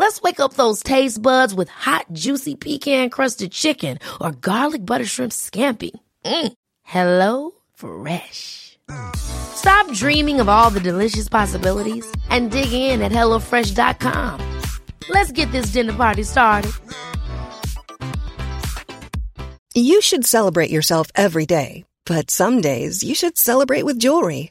Let's wake up those taste buds with hot, juicy pecan crusted chicken or garlic butter shrimp scampi. Mm. Hello Fresh. Stop dreaming of all the delicious possibilities and dig in at HelloFresh.com. Let's get this dinner party started. You should celebrate yourself every day, but some days you should celebrate with jewelry.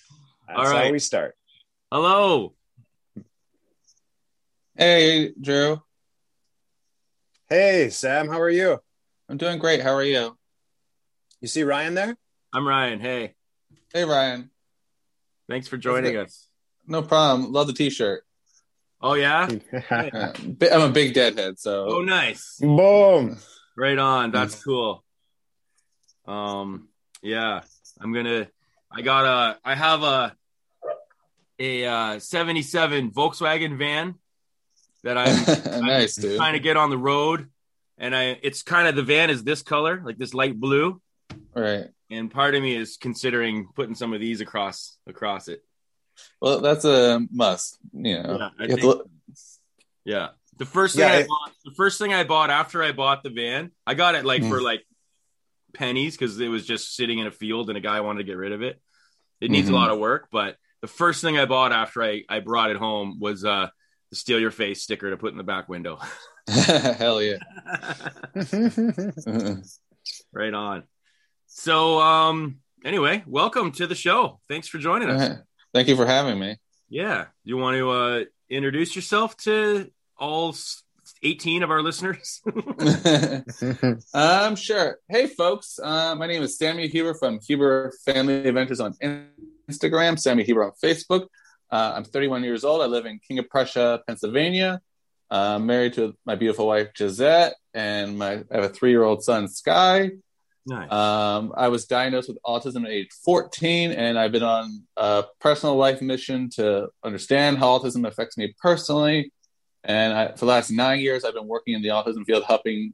That's All right. how we start. Hello. Hey, Drew. Hey, Sam, how are you? I'm doing great. How are you? You see Ryan there? I'm Ryan. Hey. Hey, Ryan. Thanks for joining good. us. No problem. Love the T-shirt. Oh yeah? Yeah. I'm a big deadhead, so Oh nice. Boom. Right on. That's cool. Um yeah. I'm gonna I got a I have a a uh 77 Volkswagen van that I'm nice, I'm trying to get on the road. And I it's kind of the van is this color, like this light blue. Right. And part of me is considering putting some of these across across it. Well, that's a must. You know, Yeah, You think- Yeah. The first thing Yeah, I it- bought, the first thing I bought after I bought the van, I got it like Mm. for like pennies because it was just sitting in a field and a guy wanted to get rid of it. It needs Mhm. a lot of work, but the first thing I bought after I, I brought it home was uh the steal your face sticker to put in the back window. Hell yeah. right on. So um anyway, welcome to the show. Thanks for joining us. Thank you for having me. Yeah. You want to uh introduce yourself to all 18 of our listeners? um, sure. Hey, folks. Uh, my name is Samuel Huber from Huber Family Adventures on Instagram. Sammy Heber on Facebook. Uh, I'm 31 years old. I live in King of Prussia, Pennsylvania. Uh, I'm married to my beautiful wife Gisette, and my I have a three-year-old son Sky. nice. Um, I was diagnosed with autism at age 14, and I've been on a personal life mission to understand how autism affects me personally. And I, for the last nine years, I've been working in the autism field, helping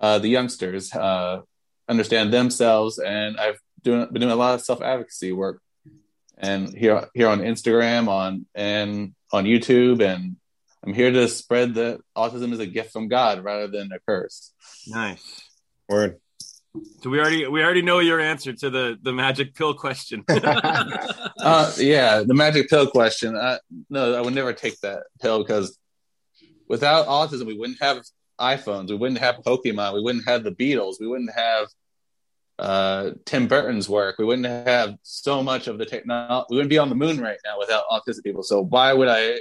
uh, the youngsters uh, understand themselves. And I've doing, been doing a lot of self advocacy work, and here here on Instagram, on and on YouTube, and I'm here to spread that autism is a gift from God rather than a curse. nice. Word. So we already we already know your answer to the the magic pill question. uh, yeah, the magic pill question. Uh, no, I would never take that pill because without autism, we wouldn't have iPhones, we wouldn't have Pokemon, we wouldn't have the Beatles, we wouldn't have uh, Tim Burton's work, we wouldn't have so much of the technology. We wouldn't be on the moon right now without autistic people. So why would I,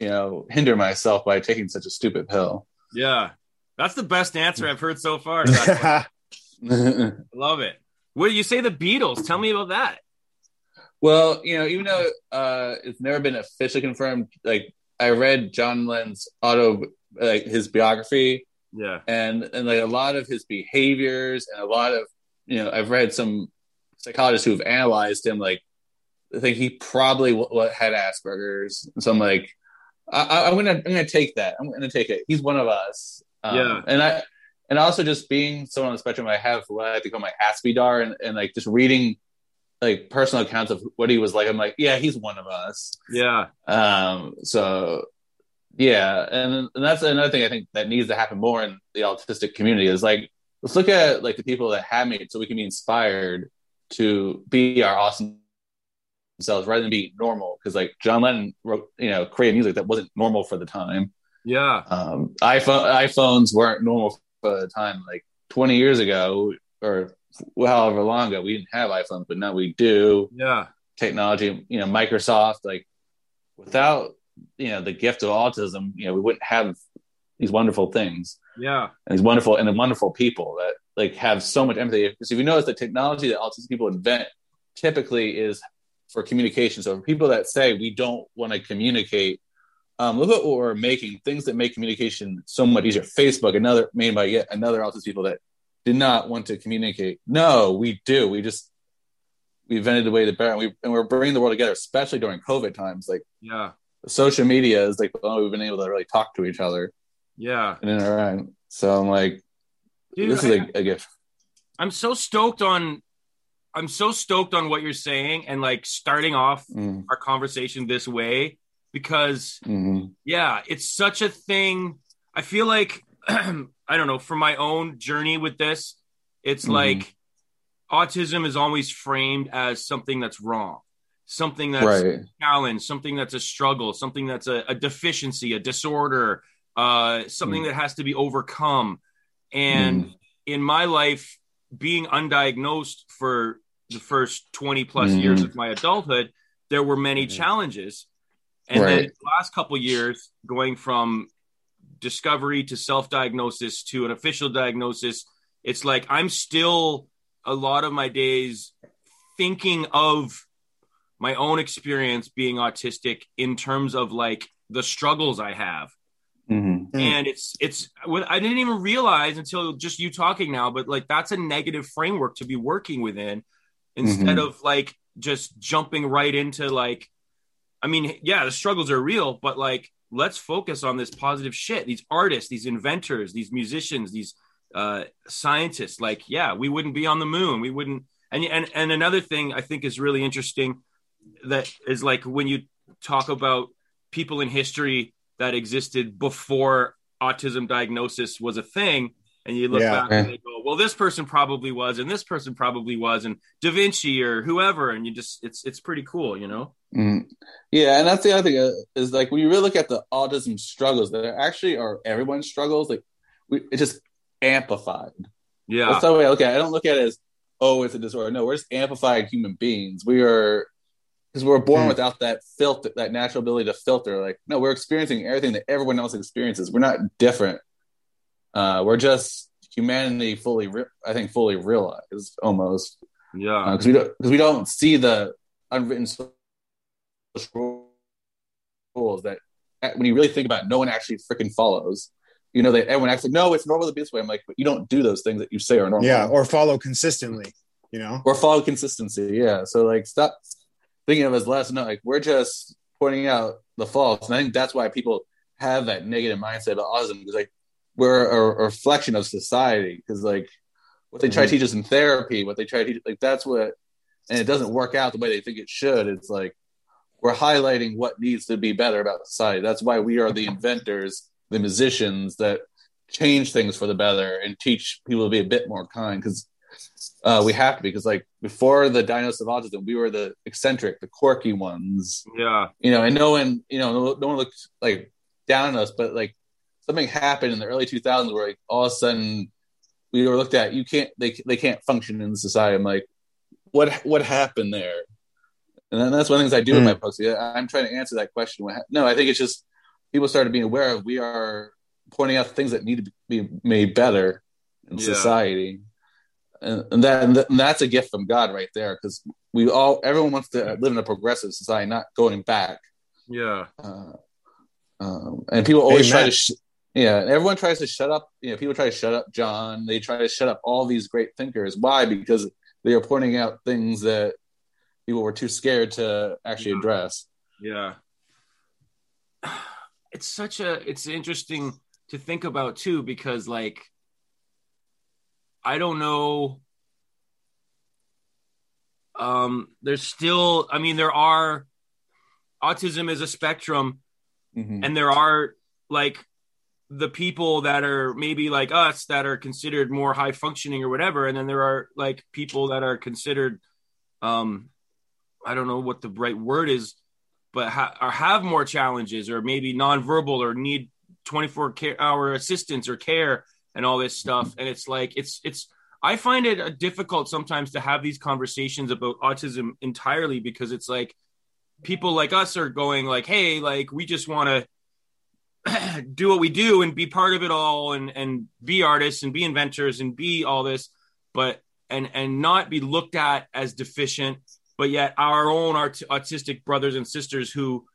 you know, hinder myself by taking such a stupid pill? yeah, that's the best answer I've heard so far. To that question. Love it. What do you say? The Beatles? Tell me about that. Well, you know, even though uh, it's never been officially confirmed, like I read John Lennon's auto, like his biography, Yeah. and and like a lot of his behaviors and a lot of you know, I've read some psychologists who've analyzed him. Like, I think he probably w- w- had Asperger's. So I'm like, I, am gonna I'm gonna take that. I'm gonna take it. He's one of us. Um, Yeah. And I and also just being someone on the spectrum, I have what I like to call my Aspidar, and, and like just reading like personal accounts of what he was like. I'm like, yeah, he's one of us. Yeah. Um, so yeah, and, and that's another thing I think that needs to happen more in the autistic community is like let's look at like the people that have made it so we can be inspired to be our awesome selves rather than be normal because like John Lennon wrote you know created music that wasn't normal for the time. Yeah. Um, iPhone iPhones weren't normal for the time like 20 years ago or however long ago we didn't have iPhones, but now we do Yeah. technology, you know, Microsoft, like without, you know, the gift of autism, you know, we wouldn't have these wonderful things Yeah. and these wonderful and wonderful people that like have so much empathy. Because if you notice the technology that autistic people invent typically is for communication. So for people that say we don't want to communicate, um, look at what we're making, things that make communication so much easier. Facebook, another made by yet another autistic people that did not want to communicate. No, we do. We just we invented a way to better, and, we, and we're bringing the world together, especially during COVID times. Like Yeah. social media is like the only we've been able to really talk to each other Yeah. and interact. So I'm like, Dude, this is a, a gift. I'm so stoked on I'm so stoked on what you're saying and like starting off Mm, our conversation this way because mhm, yeah, it's such a thing. I feel like I don't know, for my own journey with this, it's Mhm. like autism is always framed as something that's wrong, something that's right. a challenge, something that's a struggle, something that's a, a deficiency, a disorder, uh, something Mm. that has to be overcome. And Mm. in my life, being undiagnosed for the first 20 plus Mhm. years of my adulthood, there were many Mhm. challenges. And then the last couple years, going from discovery to self diagnosis to an official diagnosis, it's like I'm still a lot of my days thinking of my own experience being autistic in terms of like the struggles I have. Mhm. Mm. And it's it's what I didn't even realize until just you talking now, but like that's a negative framework to be working within instead Mhm. of like just jumping right into like I mean, yeah, the struggles are real, but like let's focus on this positive shit. These artists, these inventors, these musicians, these uh scientists, like yeah, we wouldn't be on the moon. We wouldn't and and and another thing I think is really interesting that is like when you talk about people in history that existed before autism diagnosis was a thing and you look Yeah. back and they go well this person probably was and this person probably was and da vinci or whoever and you just it's it's pretty cool you know Mm. Yeah, and that's the other thing uh, is like when you really look at the autism struggles, that actually are everyone's struggles. Like we, it's just amplified. yeah That's the way I look at it. I don't look at it as oh, it's a disorder. No, we're just amplified human beings. We are because we're born Hmm. without that filter, that natural ability to filter. Like no, we're experiencing everything that everyone else experiences. We're not different. Uh, we're just humanity fully. Re- I think fully realized almost yeah because we don't because we don't see the unwritten rules that that when you really think about it, no one actually freaking follows. You know that everyone acts like no, it's normal to be this way. I'm like, but you don't do those things that you say are normal. Yeah, or follow consistently. You know. or follow consistency. Yeah. So like stop thinking of as less. No, like we're just pointing out the faults, and I think that's why people have that negative mindset about autism because like we're a, a reflection of society because like what they try to mm-hmm. teach us in therapy, what they try to teach, like that's what, and it doesn't work out the way they think it should. It's like we're highlighting what needs to be better about society. That's why we are the inventors, the musicians that change things for the better and teach people to be a bit more kind because uh, we have to because like before the diagnosis of autism, we were the eccentric, the quirky ones, yeah you know, and no one, you know, no, no one looked like down on us, but like something happened in the early 2000s where like all of a sudden we were looked at, you can't, they, they can't function in society. I'm like, what, what happened there? And then that's one of the things I do in my posts. Yeah, I'm trying to answer that question. No, I think it's just people started being aware of we are pointing out things that need to be made better in Yeah. society. And, and that and, th- and that's a gift from God right there because we all everyone wants to live in a progressive society, not going back. yeah Uh, um, and people always try to sh- Yeah, everyone tries to shut up. You know, people try to shut up John. They try to shut up all these great thinkers. Why? Because they are pointing out things that people were too scared to actually address. Yeah. It's such a it's interesting to think about too because like I don't know um there's still I mean there are autism is a spectrum Mhm. and there are like the people that are maybe like us that are considered more high functioning or whatever and then there are like people that are considered um i don't know what the right word is but ha- or have more challenges or maybe nonverbal or need 24 care- hour assistance or care and all this stuff. And it's like it's it's i find it uh, difficult sometimes to have these conversations about autism entirely because it's like people like us are going like hey like we just want to do what we do and be part of it all and and be artists and be inventors and be all this but and and not be looked at as deficient but yet our own art- autistic brothers and sisters who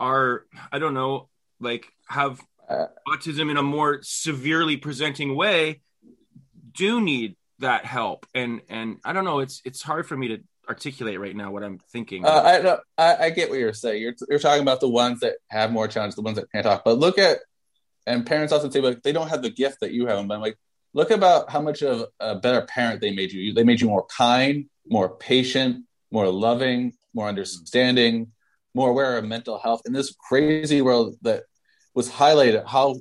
are i don't know like have Uh, autism in a more severely presenting way do need that help and and i don't know it's it's hard for me to articulate right now what i'm thinking Uh, I, I I get what you're saying. You're you're talking about the ones that have more challenge, the ones that can't talk. But look at and parents often say like they don't have the gift that you have. But I'm like, look about how much of a better parent they made you. They made you more kind, more patient, more loving, more understanding, more aware of mental health in this crazy world that was highlighted how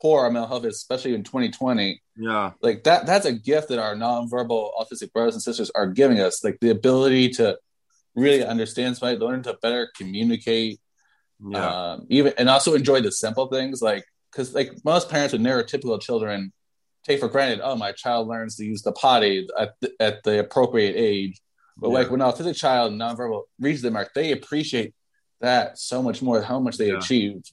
poor our mental health is, especially in 2020 yeah. Like that that's a gift that our nonverbal autistic brothers and sisters are giving us like the ability to really understand somebody learn to better communicate yeah. um, even and also enjoy the simple things like because like most parents with neurotypical children take for granted oh my child learns to use the potty at the, at the appropriate age. But Yeah. like when an autistic child nonverbal reaches the mark they appreciate that so much more how much they Yeah. achieved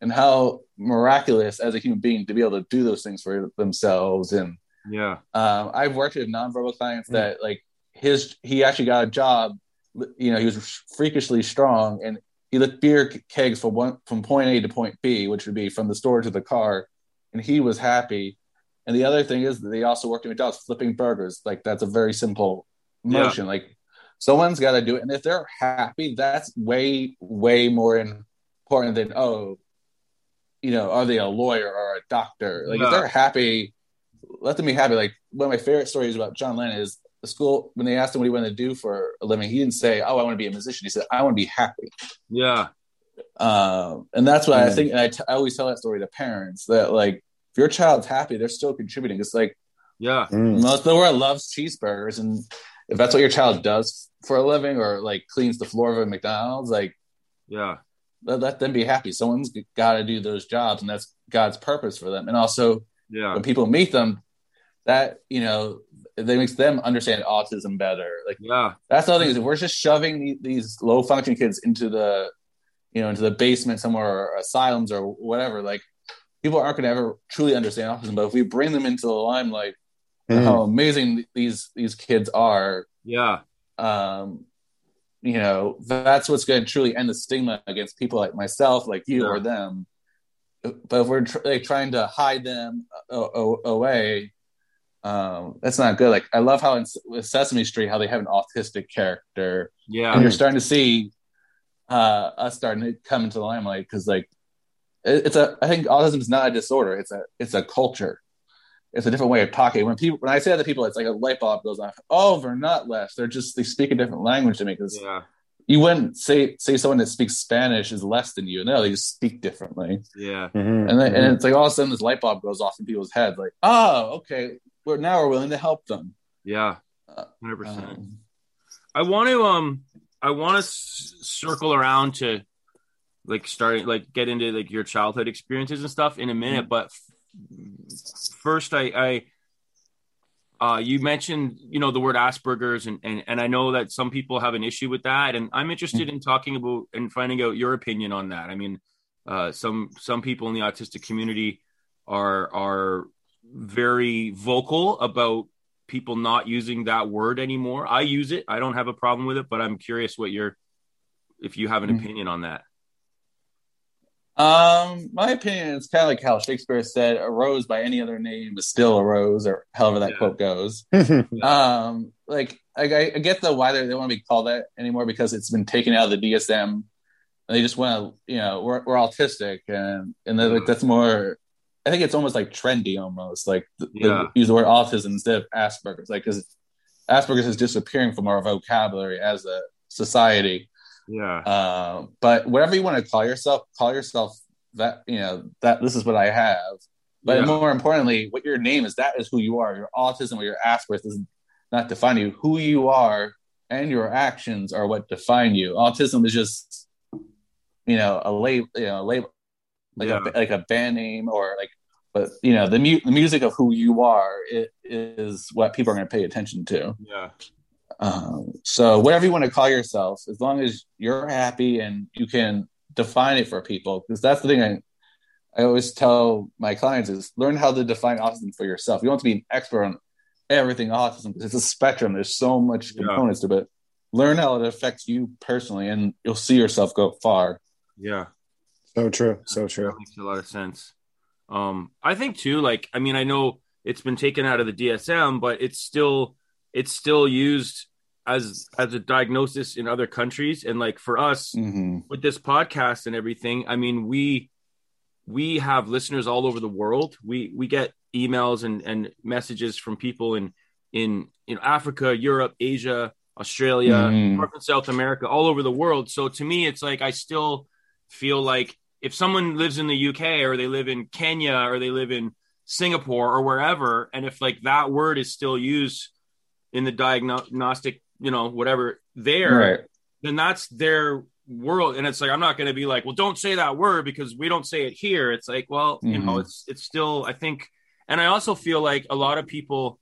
and how miraculous as a human being to be able to do those things for themselves and yeah um, I've worked with nonverbal Mm. clients that like his he actually got a job. You know, he was freakishly strong, and he lift beer kegs from one from point A to point B, which would be from the store to the car, and he was happy. And the other thing is that they also worked in McDonald's flipping burgers. Like that's a very simple Yeah. motion. Like someone's got to do it, and if they're happy, that's way way more important than oh, you know, are they a lawyer or a doctor? Like Yeah. if they're happy, let them be happy. Like one of my favorite stories about John Lennon is the school when they asked him what he wanted to do for a living, he didn't say, "Oh, I want to be a musician." He said, "I want to be happy." yeah Um, and that's what I Mm. think. And I, t- I always tell that story to parents that like if your child's happy, they're still contributing. It's like yeah Mm. most of the world loves cheeseburgers, and if that's what your child does for a living or like cleans the floor of a McDonald's, like yeah let, let them be happy. Someone's got to do those jobs, and that's God's purpose for them. And also, yeah when people meet them, that you know, they makes them understand autism better. Like yeah that's the other thing is if we're just shoving these low functioning kids into the, you know, into the basement somewhere or asylums or whatever, like people aren't going to ever truly understand autism. But if we bring them into the limelight, Mm. how amazing these these kids are, yeah um, you know, that's what's going to truly end the stigma against people like myself, like you Yeah. or them. But if we're tr- like trying to hide them a- a- away, um, that's not good. Like I love how in S- with Sesame Street, how they have an autistic character, Yeah. and you're starting to see uh, us starting to come into the limelight because like it, it's a. I think autism is not a disorder. It's a it's a culture. It's a different way of talking. When people when I say that to people, it's like a light bulb goes off. Oh, they're not less. They're just they speak a different language to me because yeah you wouldn't say say someone that speaks Spanish is less than you. No, they just speak differently. yeah Mhm. And then, Mhm. and it's like all of a sudden this light bulb goes off in people's heads. Like, oh, okay, we're now we're willing to help them. yeah Uh, 100% Um, I want to um I want to s- circle around to like starting like get into like your childhood experiences and stuff in a minute, but f- first I I uh you mentioned you know the word Asperger's and and and I know that some people have an issue with that and I'm interested in talking about and finding out your opinion on that. I mean uh some some people in the autistic community are are very vocal about people not using that word anymore. I use it. I don't have a problem with it, but I'm curious what your if you have an Mhm. opinion on that. Um, my opinion is kind of like how Shakespeare said, "A rose by any other name is still a rose," or however that Yeah. quote goes. um, like I, I get the why they don't want to be called that anymore because it's been taken out of the DSM. And they just want to, you know, we're, we're autistic, and and like that's more. I think it's almost like trendy, almost like the, the- Yeah. use the word autism instead of Asperger's, like because Asperger's is disappearing from our vocabulary as a society. Yeah. Uh, but whatever you want to call yourself, call yourself that. You know that this is what I have. But Yeah. more importantly, what your name is, that is who you are. Your autism or your Asperger's is not define you. Who you are and your actions are what define you. Autism is just, you know, a label, you know, a label, like Yeah. a like a band name or like, but you know, the mu- the music of who you are it is what people are going to pay attention to. Yeah. Um, so whatever you want to call yourself, as long as you're happy and you can define it for people, because that's the thing I, I always tell my clients is learn how to define autism for yourself. You don't have to be an expert on everything autism because it's a spectrum. There's so much Yeah. components to it. Learn how it affects you personally, and you'll see yourself go far. Yeah. so true. So true. That makes a lot of sense. Um, I think too, like, I mean, I know it's been taken out of the DSM, but it's still it's still used as as a diagnosis in other countries. And like for us Mm-hmm. with this podcast and everything, I mean, we we have listeners all over the world. We we get emails and and messages from people in in you know Africa, Europe, Asia, Australia, Mhm. North and South America, all over the world. So to me, it's like I still feel like if someone lives in the UK or they live in Kenya or they live in Singapore or wherever, and if like that word is still used in the diagnostic, you know, whatever there, Right. then that's their world. And it's like I'm not going to be like, well, don't say that word because we don't say it here. It's like, well, you know, Mhm. it's it's still I think, and I also feel like a lot of people,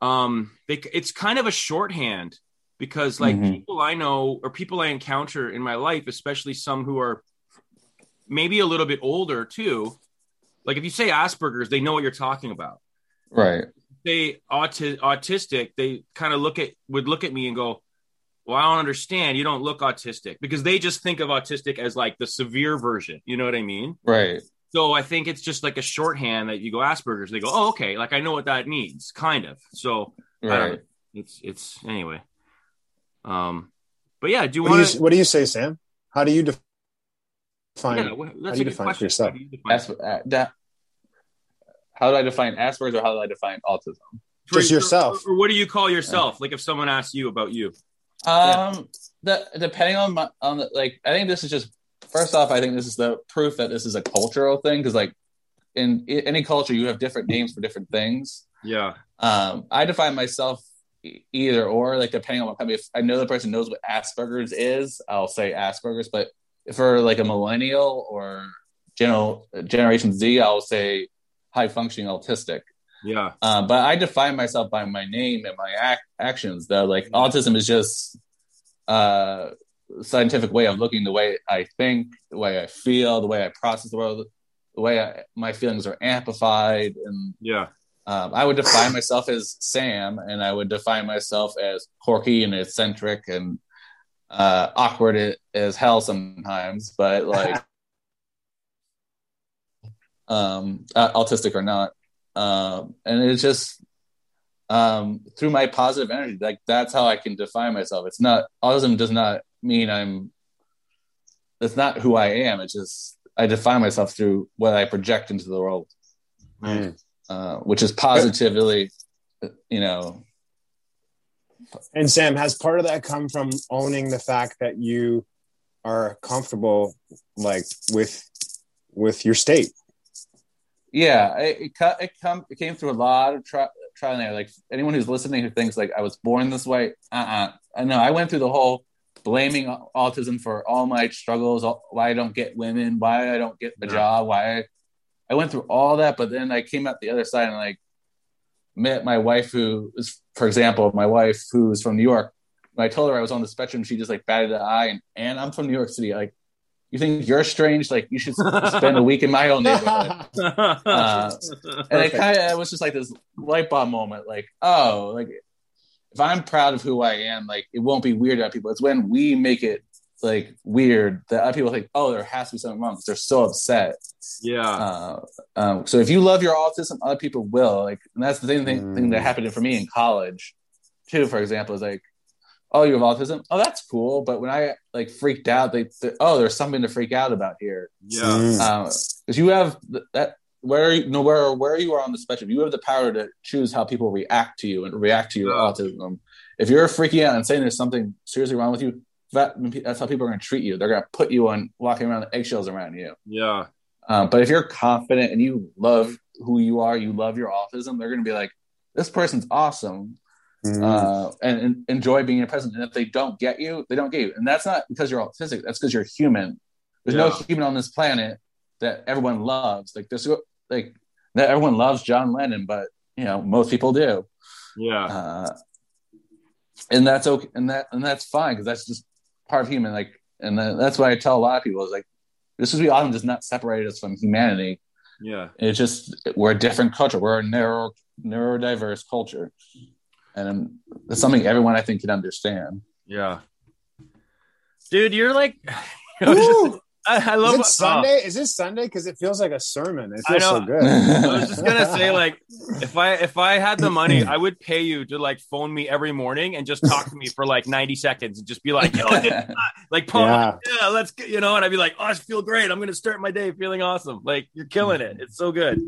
um, they it's kind of a shorthand because like Mhm. people I know or people I encounter in my life, especially some who are maybe a little bit older too. Like if you say Asperger's, they know what you're talking about. Right. They auti- autistic, they kind of look at would look at me and go, "Well, I don't understand. You don't look autistic," because they just think of autistic as like the severe version. You know what I mean? Right. So I think it's just like a shorthand that you go Asperger's. They go, "Oh, okay. Like I know what that means, kind of." So Right. know. it's it's anyway. Um, but yeah, do you What do want you, what do you say, Sam? How do you define? Yeah, well, how that's do a you good define it for question. yourself? How do you define As, uh, that, how do I define Asperger's or how do I define autism? For- Just yourself. Or, or what do you call yourself? Like if someone asks you about you. Um, the, depending on my, on the, like, I think this is just first off, I think this is the proof that this is a cultural thing because, like, in, i any culture, you have different names for different things. Yeah. Um, I define myself either or, like, depending on what. I mean, if I know the person knows what Asperger's is, I'll say Asperger's. But for like a millennial or general Generation Z, I'll say high functioning autistic. Yeah. Um, but I define myself by my name and my ac- actions. Though, like autism is just uh, a scientific way of looking the way I think, the way I feel, the way I process the world, the way I, my feelings are amplified. And Yeah. um, I would define myself as Sam, and I would define myself as quirky and eccentric and uh, awkward as hell sometimes. But like, um, uh, autistic or not um, and it's just um, through my positive energy like that's how i can define myself it's not autism does not mean i'm it's not who i am it's just i define myself through what i project into the world Mm. uh, which is positively you know And Sam, has part of that come from owning the fact that you are comfortable, like with with your state? Yeah it it, it, come, it came through a lot of tri- trial and error. Like anyone who's listening who thinks like i was born this way uh-uh. I know i went through the whole blaming autism for all my struggles all- why i don't get women why i don't get a Yeah. job why I, I went through all that but then i came out the other side and like met my wife who is for example my wife who's from new york. When i told her i was on the spectrum she just like batted an eye and, and i'm from new york city. Like you think you're strange like you should spend a week in my own neighborhood Uh, and it kind of it was just like this light bulb moment like oh like if i'm proud of who i am like it won't be weird to people it's when we make it like weird that other people think, oh, there has to be something wrong because they're so upset. Yeah. Uh, um, so if you love your autism, other people will. Like, and that's the thing, thing, thing that happened for me in college, too. For example, is like, oh, you have autism. Oh, that's cool. But when I like freaked out, they, they oh, there's something to freak out about here. Yeah. because you have that where you know where where you are on the spectrum, you have the power to choose how people react to you and react to your Yeah. autism. If you're freaking out and saying there's something seriously wrong with you, that, that's how people are going to treat you. They're going to put you on walking around the eggshells around you. Yeah. Um, but if you're confident and you love who you are, you love your autism, they're going to be like, this person's awesome. Mm. Uh, and, and enjoy being your present. And if they don't get you, they don't get you. And that's not because you're autistic. That's because you're human. There's no human on this planet that everyone loves. Like there's like that everyone loves John Lennon, but you know most people do. Yeah. Uh, and that's okay. And that and that's fine because that's just part of human. Like, and then that's what I tell a lot of people is like, this is we autism does not separate us from humanity. Yeah. It's just we're a different culture. We're a neuro neurodiverse culture, and that's something everyone I think can understand. Yeah. Dude, you're like, I, was just- Woo! I, I Is love it oh. Sunday? Is this Sunday? Because it feels like a sermon. It I feels so good. I was just gonna say, like, if I if I had the money, I would pay you to like phone me every morning and just talk to me for like ninety seconds and just be like, "Yo, did- like, Paul, Yeah. yeah. let's get you know." And I'd be like, "Oh, I feel great. I'm gonna start my day feeling awesome. Like, you're killing it. It's so good.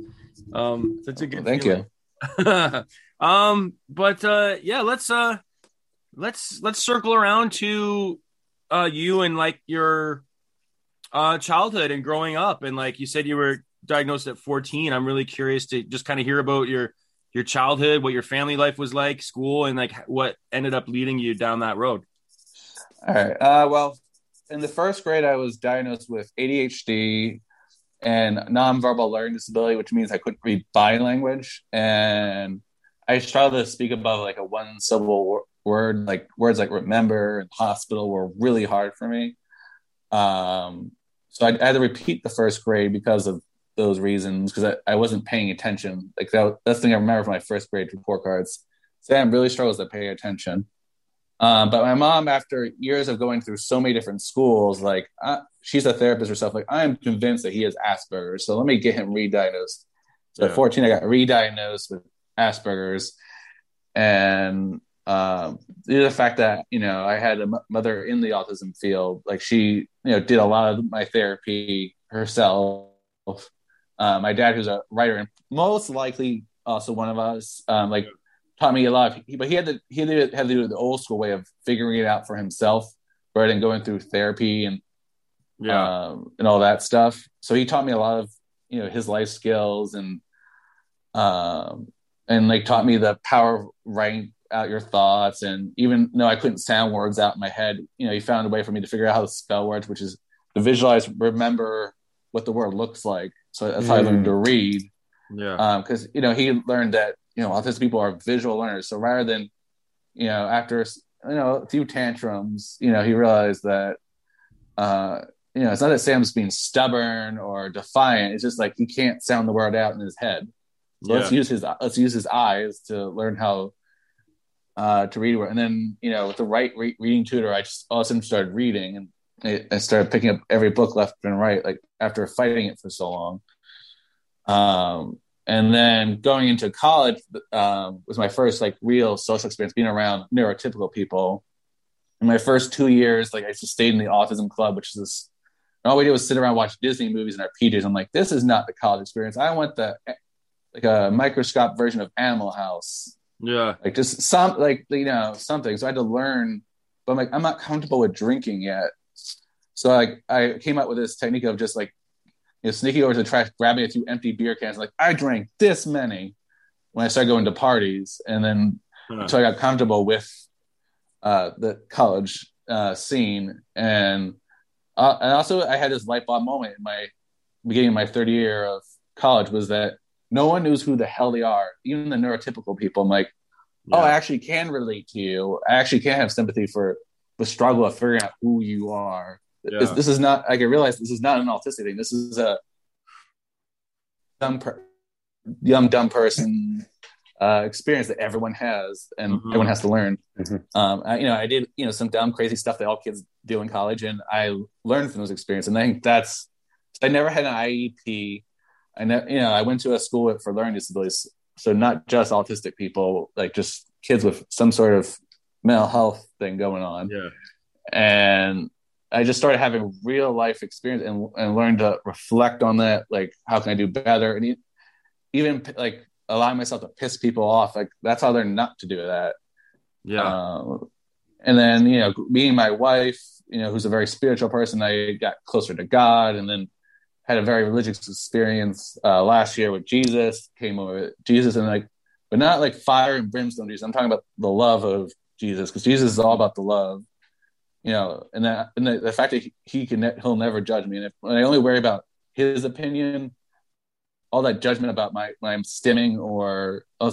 Um, such a good. Thank feeling. you. um, but uh, yeah, let's uh, let's let's circle around to uh, you and like your uh childhood and growing up, and like you said, you were diagnosed at 14. I'm really curious to just kind of hear about your your childhood, what your family life was like, school, and like what ended up leading you down that road. All right. Uh, well, in the first grade, I was diagnosed with ADHD and nonverbal learning disability, which means I couldn't read body language, and I struggled to speak above like a one syllable word. Like words like remember and hospital were really hard for me. Um, so I, I had to repeat the first grade because of those reasons because I, I wasn't paying attention. Like that, that's the thing I remember from my first grade report cards. Sam really struggles to pay attention. Um, but my mom, after years of going through so many different schools, like uh, she's a therapist herself, like I am convinced that he has Asperger's. So let me get him re-diagnosed. So Yeah. at 14, I got re-diagnosed with Asperger's, and um, due the fact that you know I had a m- mother in the autism field, like she you know did a lot of my therapy herself. Uh, my dad, who's a writer and most likely also one of us, um, like taught me a lot. Of, but he had to he had to, had to do the old school way of figuring it out for himself, rather than going through therapy and Yeah, um, and all that stuff. So he taught me a lot of you know his life skills and um and like taught me the power of writing out your thoughts. And even though I couldn't sound words out in my head, you know, he found a way for me to figure out how to spell words, which is to visualize, remember what the word looks like. So that's how I learned to read yeah, because you know he learned that you know autistic people are visual learners. So rather than you know after you know a few tantrums, you know he realized that uh, you know it's not that Sam's being stubborn or defiant. It's just like he can't sound the word out in his head. So let's use his let's use his eyes to learn how uh, to read. And then you know with the right re- reading tutor, I just all of a sudden started reading and I, I started picking up every book left and right. Like after fighting it for so long. Um, and then going into college um, was my first like real social experience being around neurotypical people. In my first two years, like I just stayed in the autism club, which is this. All we did was sit around and watch Disney movies in our PJs. I'm like, this is not the college experience. I want the like a microscope version of Animal House, yeah, like just some like you know something. So I had to learn, but I'm like I'm not comfortable with drinking yet. So like I came up with this technique of just like you know, sneaking over to the trash, grabbing a few empty beer cans. Like I drank this many when I started going to parties, and then Huh. so I got comfortable with uh, the college uh, scene, and uh, and also I had this light bulb moment in my beginning of my third year of college was that no one knows who the hell they are, even the neurotypical people. I'm like, oh, I actually can relate to you. I actually can have sympathy for the struggle of figuring out who you are. This, Yeah. this is not. I can realize this is not an autistic thing. This is a dumb, per, young dumb person uh, experience that everyone has and Mhm. everyone has to learn. Mhm. Um, I, you know, I did you know some dumb, crazy stuff that all kids do in college, and I learned from those experiences. And I think that's I never had an IEP. I know you know I went to a school for learning disabilities, so not just autistic people, like just kids with some sort of mental health thing going on Yeah. and I just started having real life experience and, and learned to reflect on that. Like, how can I do better? And even like allowing myself to piss people off. Like, that's how they're not to do that. Yeah. Um, and then, you know, meeting my wife, you know, who's a very spiritual person, I got closer to God and then had a very religious experience uh, last year with Jesus, came over Jesus and like, but not like fire and brimstone Jesus. I'm talking about the love of Jesus because Jesus is all about the love, you know, and that, and the, the fact that he, can, he'll never judge me. And if and I only worry about his opinion, all that judgment about my, my stimming or, or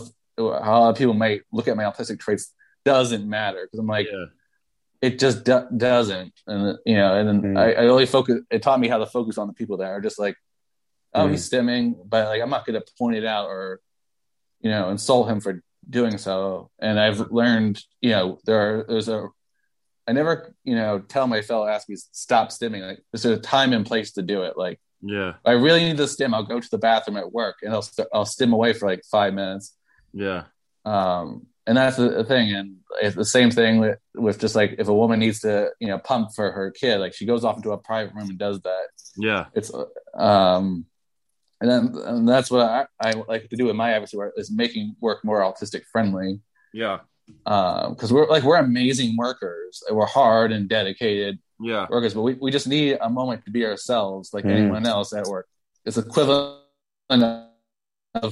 how people might look at my autistic traits doesn't matter because I'm like, yeah. It just do- doesn't and you know and then Mm. I, I only focus it taught me how to focus on the people that are just like oh Mm. he's stimming but like i'm not going to point it out or you know insult him for doing so and i've learned you know there are there's a i never you know tell my fellow aspies stop stimming like there's a time and place to do it like Yeah. i really need to stim i'll go to the bathroom at work and i'll i'll stim away for like five minutes Yeah. um and that's the, the thing and it's the same thing with, with just like if a woman needs to you know pump for her kid like she goes off into a private room and does that Yeah. it's um and then and that's what I, I like to do with my advocacy work is making work more autistic friendly Yeah. because we're like we're amazing workers we're hard and dedicated Yeah. workers but we, we just need a moment to be ourselves like Mm. anyone else at work it's equivalent of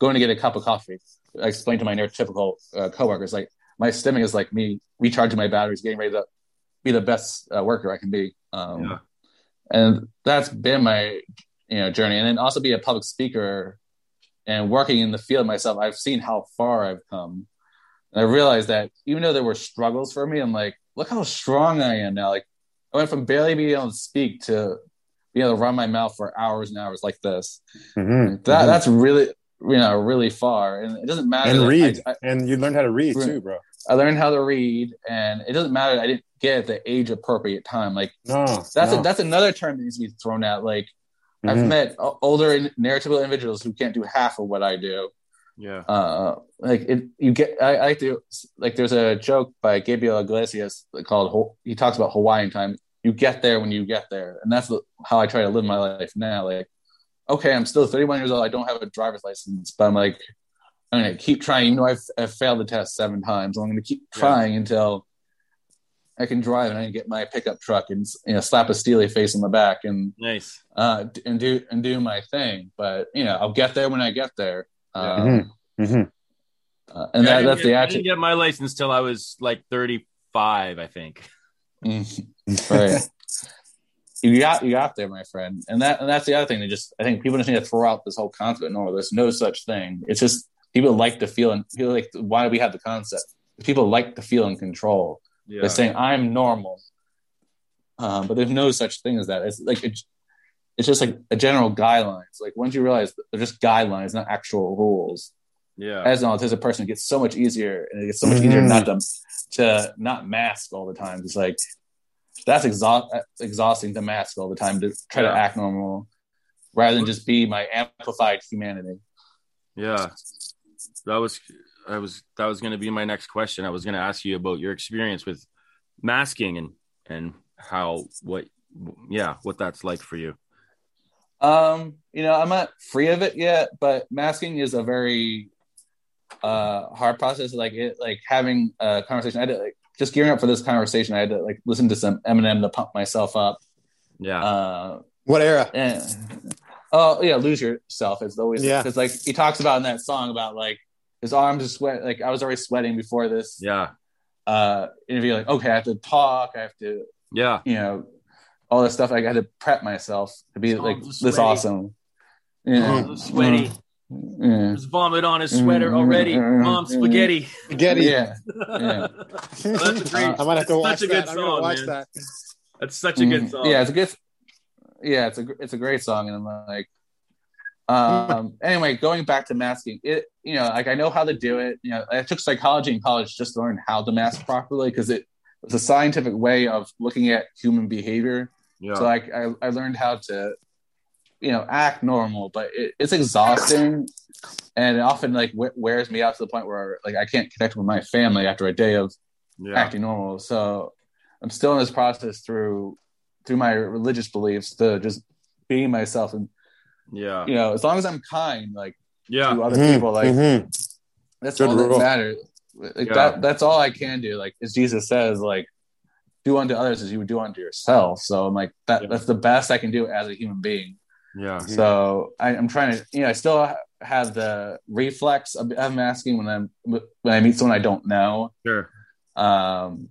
going to get a cup of coffee i explained to my neurotypical uh, coworkers like my stimming is like me recharging my batteries getting ready to be the best uh, worker i can be um, Yeah. and that's been my you know journey and then also be a public speaker and working in the field myself i've seen how far i've come and i realized that even though there were struggles for me i'm like look how strong i am now like i went from barely being able to speak to being able to run my mouth for hours and hours like this Mhm. that Mhm. that's really you know really far and it doesn't matter and read, I, I, and you learned how to read too, bro. I learned how to read and it doesn't matter i didn't get at the age appropriate time like No, that's no. a, that's another term that needs to be thrown out like I've Mhm. met older in- narratable individuals who can't do half of what I do. Yeah. Uh, like it, you get. I, I like to like. There's a joke by Gabriel Iglesias called. He talks about Hawaiian time. You get there when you get there, and that's how I try to live my life now. Like, okay, I'm still 31 years old. I don't have a driver's license, but I'm like, I'm gonna keep trying. You know, I've, I've failed the test seven times, I'm gonna keep Yeah. trying until I can drive and I can get my pickup truck and you know slap a steely face on the back and Nice. uh, and do and do my thing. But you know, I'll get there when I get there. Um, Mhm. Mhm. uh, and Yeah, I that, didn't that's get, the I didn't get my license till I was like 35, I think. Mm, right. You got you got there, my friend, and that and that's the other thing. They just I think people just need to throw out this whole concept. No, there's no such thing. It's just people like to feel and people like why do we have the concept? People like to feel in control. Yeah. They're saying I'm normal, um, but there's no such thing as that. It's like it's, it's just like a general guidelines. Like once you realize they're just guidelines, not actual rules. Yeah. As an autistic person, it gets so much easier, and it gets so much Mhm. easier not to to not mask all the time. It's like that's exhaust exhausting to mask all the time to try Yeah. to act normal, rather than just be my amplified humanity. Yeah. That was I was that was going to be my next question. I was going to ask you about your experience with masking and and how what yeah, what that's like for you. Um, you know, I'm not free of it yet, but masking is a very uh hard process. Like it, like having a conversation. I did like just gearing up for this conversation. I had to like listen to some Eminem to pump myself up. Yeah. Uh, What era? and oh yeah, lose yourself. It's always Yeah. because like he talks about in that song about like his arms are sweat. Like I was already sweating before this yeah. uh interview. Like okay, I have to talk. I have to Yeah. you know all this stuff. Like, I had to prep myself to be His like this awesome. Yeah. Oh, sweaty. Mm. Yeah. There's vomit on his mm, sweater mm, already. Mom, spaghetti. Spaghetti. Yeah. Yeah. That's a great. Uh, I might have to watch such a that. I'm gonna song, watch man. that. That's such a good song. Yeah, it's a good. Yeah, it's a it's a great song, and I'm like, Um, anyway, going back to masking, it you know, like I know how to do it. You know, I took psychology in college just to learn how to mask properly because it was a scientific way of looking at human behavior. Yeah. So like I, I learned how to, you know, act normal, but it, it's exhausting, and it often like w- wears me out to the point where like I can't connect with my family after a day of yeah. acting normal. So I'm still in this process through through my religious beliefs to just being myself and Yeah. you know as long as I'm kind like Yeah. to other Mhm, people like mhm. that's Good all that matters. Like Yeah. that that's all I can do. Like as Jesus says, like do unto others as you would do unto yourself. So I'm like that Yeah. that's the best I can do as a human being. Yeah. So I, I'm trying to, you know, I still have the reflex of, of masking when I'm when I meet someone I don't know. Sure. Um,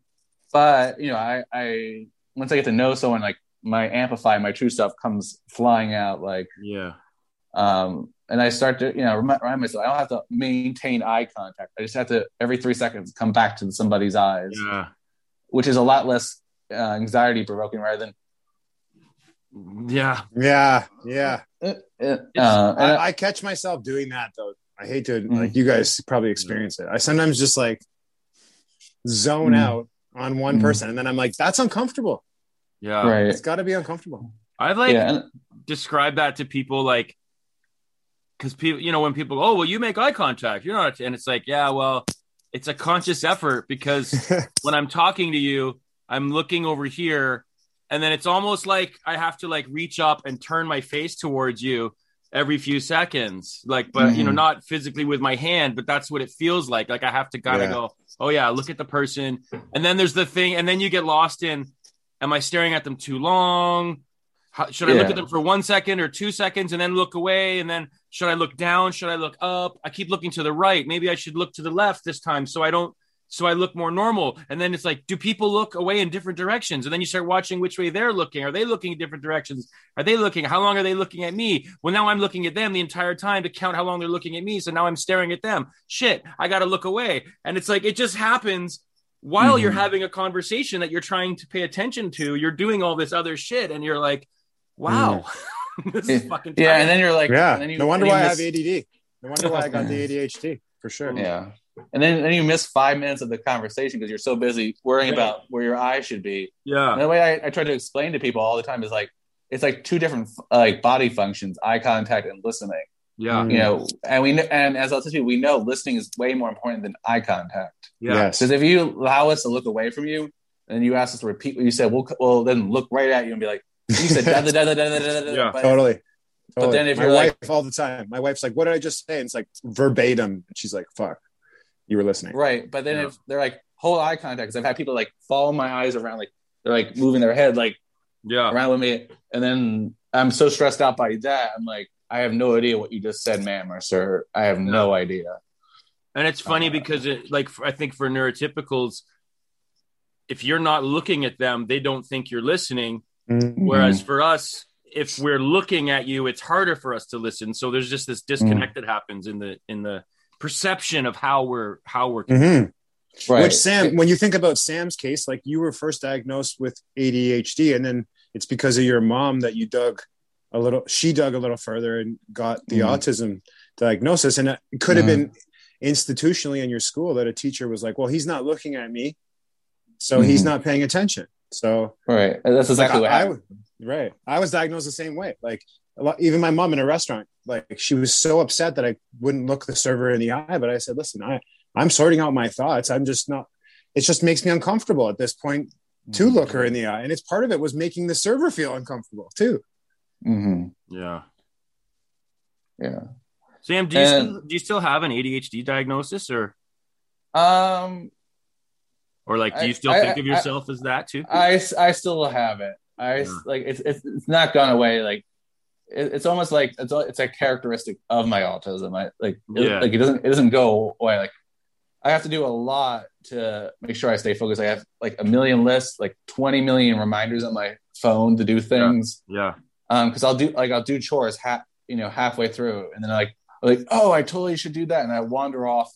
but you know, I, I once I get to know someone, like my amplify, my true stuff comes flying out. Like, Yeah. um, and I start to, you know, remind, remind myself I don't have to maintain eye contact. I just have to every three seconds come back to somebody's eyes, Yeah. which is a lot less uh, anxiety provoking rather than. Yeah. Yeah, yeah. Uh, uh, I, I catch myself doing that though. I hate to Mm. like you guys probably experience it. I sometimes just like zone Mm. out on one Mm. person, and then I'm like, that's uncomfortable. Yeah. right, It's got to be uncomfortable. I've like yeah, described that to people like because people you know when people go oh well you make eye contact you're not and it's like yeah well it's a conscious effort because when i'm talking to you i'm looking over here and then it's almost like i have to like reach up and turn my face towards you every few seconds like but you know Mhm. not physically with my hand but that's what it feels like like i have to kind of Yeah. go oh yeah look at the person and then there's the thing and then you get lost in am i staring at them too long How, should I look at them for one second or two seconds and then look away? And then should I look down? Should I look up? I keep looking to the right. Maybe I should look to the left this time so I don't, so I look more normal. And then it's like, do people look away in different directions? And then you start watching which way they're looking. Are they looking in different directions? Are they looking? How long are they looking at me? Well, now I'm looking at them the entire time to count how long they're looking at me. So now I'm staring at them. Shit, I got to look away. And it's like, it just happens while you're Mhm. having a conversation that you're trying to pay attention to. You're doing all this other shit. And you're like, wow, this is fucking yeah, and then you're like, yeah. then you, no wonder and you why I have ADD. No wonder why I got the ADHD for sure. Yeah and then, then you miss five minutes of the conversation because you're so busy worrying yeah. about where your eye should be. Yeah. And the way I, I, try to explain to people all the time is like it's like two different like body functions: eye contact and listening. Yeah. Mm. You know, and we and as I'll tell you, we know listening is way more important than eye contact. Yeah. Because if you allow us to look away from you and you ask us to repeat what you said, we'll well then look right at you and be like, you said da da da da da da da. Yeah. But, totally. Totally. But then if my you're wife like, all the time, my wife's like, "What did I just say?" And it's like verbatim, and she's like, "Fuck." You were listening." Right. But then Yeah. if they're like hold eye contact, because I've had people like follow my eyes around, like they're like moving their head like yeah. around with me, and then I'm so stressed out by that. I'm like, I have no idea what you just said, ma'am or sir. I have no idea. And it's funny Uh, because it, like, I think for neurotypicals, if you're not looking at them, they don't think you're listening. Mm. Whereas for us, if we're looking at you, it's harder for us to listen. So there's just this disconnect that happens in the in the perception of how we're how we're. mm-hmm. Right. Which Sam, when you think about Sam's case, like you were first diagnosed with ADHD, and then it's because of your mom that you dug a little. She dug a little further and got the Mhm. autism diagnosis, and it could have been institutionally in your school that a teacher was like, "Well, he's not looking at me, so he's Mhm. not paying attention." So Right. And That's exactly like, what I, I happened. was- right. I was diagnosed the same way. Like a lot, even my mom in a restaurant, like she was so upset that I wouldn't look the server in the eye. But I said, listen, I, I'm sorting out my thoughts. I'm just not, it just makes me uncomfortable at this point to Mm-hmm. look her in the eye. And it's part of it was making the server feel uncomfortable too. hmm Yeah. Yeah. Sam, do you And- still, do you still have an ADHD diagnosis, or Um, or like do you still I- think of I- yourself as that too? I, I still have it. I Yeah. like it's, it's it's not gone away. Like it, it's almost like it's a, it's a characteristic of my autism. I like it, Yeah. like it doesn't it doesn't go away. Like I have to do a lot to make sure I stay focused. I have like a million lists, like twenty million reminders on my phone to do things. yeah. Um, because I'll do like I'll do chores half you know halfway through, and then I like like oh I totally should do that, and I wander off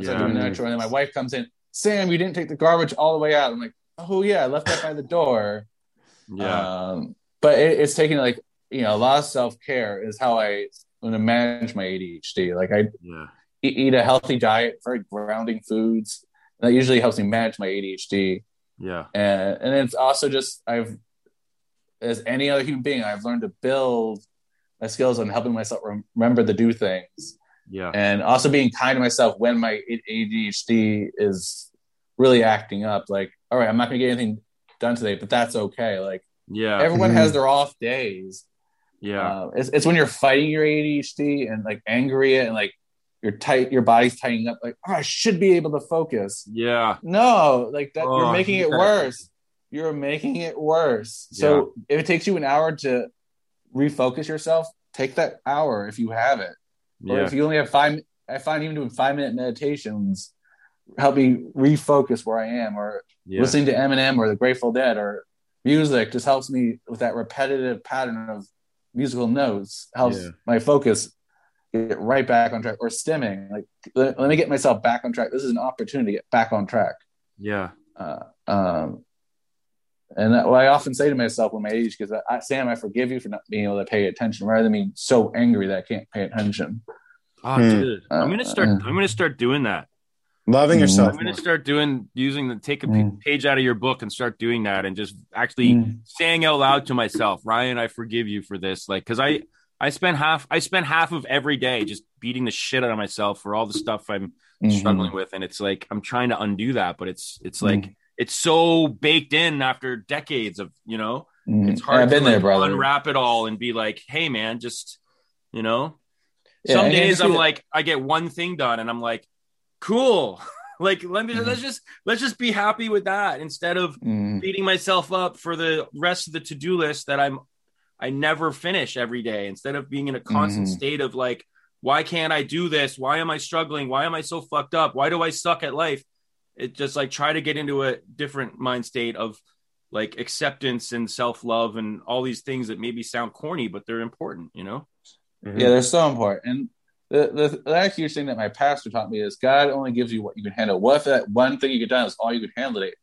as I'm doing Yeah. that chore, and then my wife comes in. Sam, you didn't take the garbage all the way out. I'm like, oh yeah, I left that by the door. Yeah. Um, but it, it's taking like you know a lot of self care is how I to manage my ADHD. Like I Yeah. eat, a healthy diet, very grounding foods. That usually helps me manage my ADHD. Yeah. And and it's also just I've as any other human being, I've learned to build my skills on helping myself rem- remember to do things. Yeah. And also being kind to myself when my ADHD is really acting up. Like, all right, I'm not gonna get anything done today, but that's okay. Like Yeah. everyone Mhm. has their off days. Yeah. Uh, it's, it's when you're fighting your ADHD and like angry and like you're tight, your body's tightening up. Like, oh, I should be able to focus. Yeah. No, like that, Oh, you're making it worse. You're making it worse. So if it takes you an hour to refocus yourself, take that hour if you have it. Or Yeah. if you only have five, I find even doing five minute meditations help me refocus where I am, or Yeah. listening to Eminem or the Grateful Dead or music just helps me with that repetitive pattern of musical notes. Helps Yeah. my focus get right back on track. Or stimming, like let, let me get myself back on track. This is an opportunity to get back on track. Yeah. Uh, um, and that, what I often say to myself when my age, because I, Sam, I forgive you for not being able to pay attention, rather than being so angry that I can't pay attention. Oh, Hmm. dude. I'm gonna start. Uh, I'm gonna start doing that. Loving Mm. yourself. I'm gonna start doing using the take a Mm. page out of your book and start doing that and just actually Mm. saying out loud to myself, Ryan, I forgive you for this. Like, cause I, I spend half, I spend half of every day just beating the shit out of myself for all the stuff I'm Mhm. struggling with. And it's like, I'm trying to undo that, but it's, it's Mm. like, it's so baked in after decades of, you know, Mhm. it's hard I've been to there, like, brother. unwrap it all and be like, Hey man, just, you know, Yeah, some and days I'm like, I get one thing done and I'm like, cool. like, let me, Mhm. let's just, let's just be happy with that instead of Mhm. beating myself up for the rest of the to-do list that I'm, I never finish every day instead of being in a constant Mhm. state of like, why can't I do this? Why am I struggling? Why am I so fucked up? Why do I suck at life? It just like try to get into a different mind state of like acceptance and self-love and all these things that maybe sound corny, but they're important, you know? Mhm. Yeah, they're so important. And the, the the huge thing that my pastor taught me is God only gives you what you can handle. What if that one thing you get done is all you can handle? It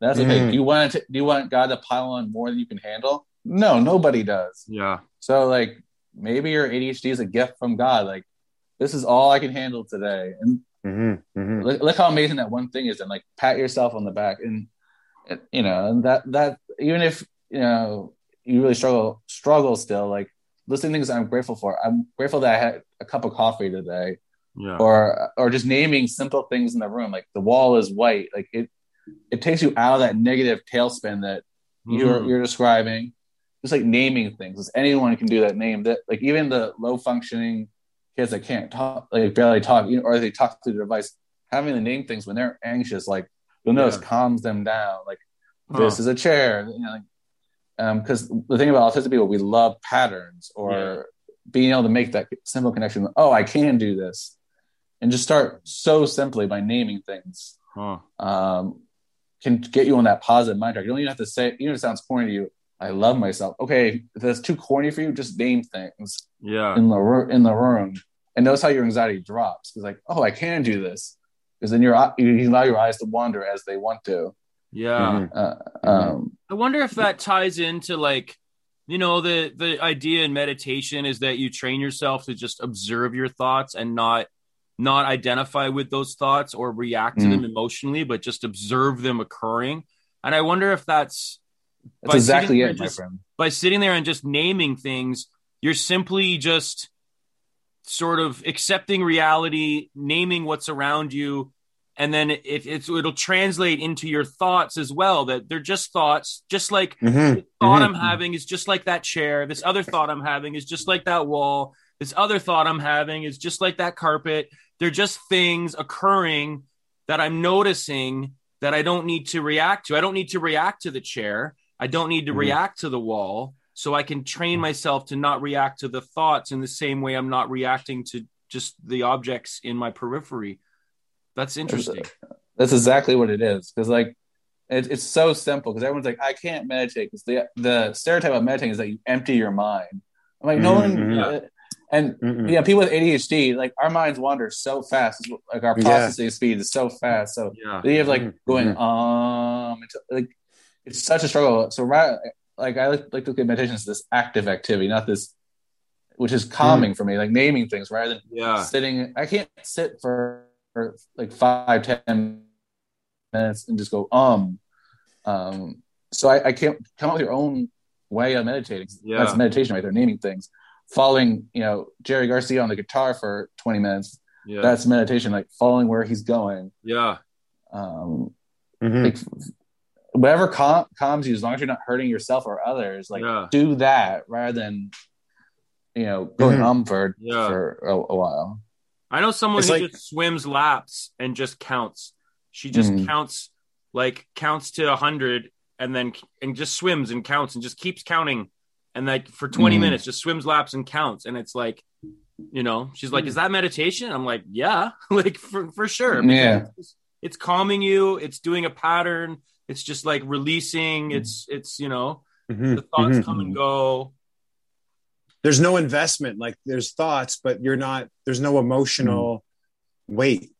that's okay. Mhm. Do you want to, do you want God to pile on more than you can handle? No, nobody does. Yeah. So like maybe your ADHD is a gift from God. Like this is all I can handle today. And Mhm. Mhm. look, look how amazing that one thing is and like pat yourself on the back and and, you know and that that even if you know you really struggle struggle still like listing things i'm grateful for i'm grateful that i had a cup of coffee today Yeah. or or just naming simple things in the room like the wall is white like it it takes you out of that negative tailspin that you're Mm. you're describing just like naming things anyone can do that name that like even the low functioning kids that can't talk like barely talk you know, or they talk through the device having to name things when they're anxious like you'll notice Yeah. calms them down like Huh. this is a chair you know like um because the thing about autistic people we love patterns or Yeah. being able to make that simple connection oh i can do this and just start so simply by naming things Huh. um, can get you on that positive mind track. You don't even have to say, even if it sounds corny to you, I love myself. Okay, if that's too corny for you, just name things Yeah. in the in the room, and notice how your anxiety drops. It's like, oh, I can do this, because then you're you allow your eyes to wander as they want to. Yeah. Mhm. Uh, um, I wonder if that ties into like, you know, the the idea in meditation is that you train yourself to just observe your thoughts and not not identify with those thoughts or react to Mm. them emotionally, but just observe them occurring. And I wonder if that's that's exactly sitting there it, my just- friend. by sitting there and just naming things, you're simply just sort of accepting reality, naming what's around you, and then it, it's it'll translate into your thoughts as well. That they're just thoughts, just like Mhm. this thought Mhm. I'm having is just like that chair. This other thought I'm having is just like that wall. This other thought I'm having is just like that carpet. They're just things occurring that I'm noticing that I don't need to react to. I don't need to react to the chair. I don't need to Mhm. react to the wall. So I can train myself to not react to the thoughts in the same way I'm not reacting to just the objects in my periphery. That's interesting. That's exactly what it is. Because like it, it's so simple. Because everyone's like, I can't meditate. Because the the stereotype of meditating is that you empty your mind. I'm like, no one. Mhm. uh, and Mhm. yeah, people with ADHD, like our minds wander so fast. Like our Yeah. processing speed is so fast. So Yeah. you have like Mhm. going Mhm. um, it's, like it's such a struggle. So right, like I like, like to look at meditation as this active activity, not this which is calming for me, like naming things rather than Yeah. sitting. I can't sit for, for like five, ten minutes and just go um. Um, so I, I can't come up with your own way of meditating. Yeah. That's meditation right there, naming things. Following, you know, Jerry Garcia on the guitar for 20 minutes. Yeah. That's meditation, like following where he's going. yeah. Um, Mhm. like whatever calm, calms you, as long as you're not hurting yourself or others, like Yeah. do that rather than, you know, going Mhm. um for, Yeah. for a, a while. I know someone It's who like- just swims laps and just counts. She just Mhm. counts like counts to a hundred and then and just swims and counts and just keeps counting and like for 20 Mhm. minutes just swims laps and counts and it's like you know she's like is that meditation i'm like yeah like for, for sure because Yeah. it's, it's calming you it's doing a pattern it's just like releasing it's it's you know Mhm. the thoughts Mhm. come and go There's no investment. Like there's thoughts, but you're not. There's no emotional weight.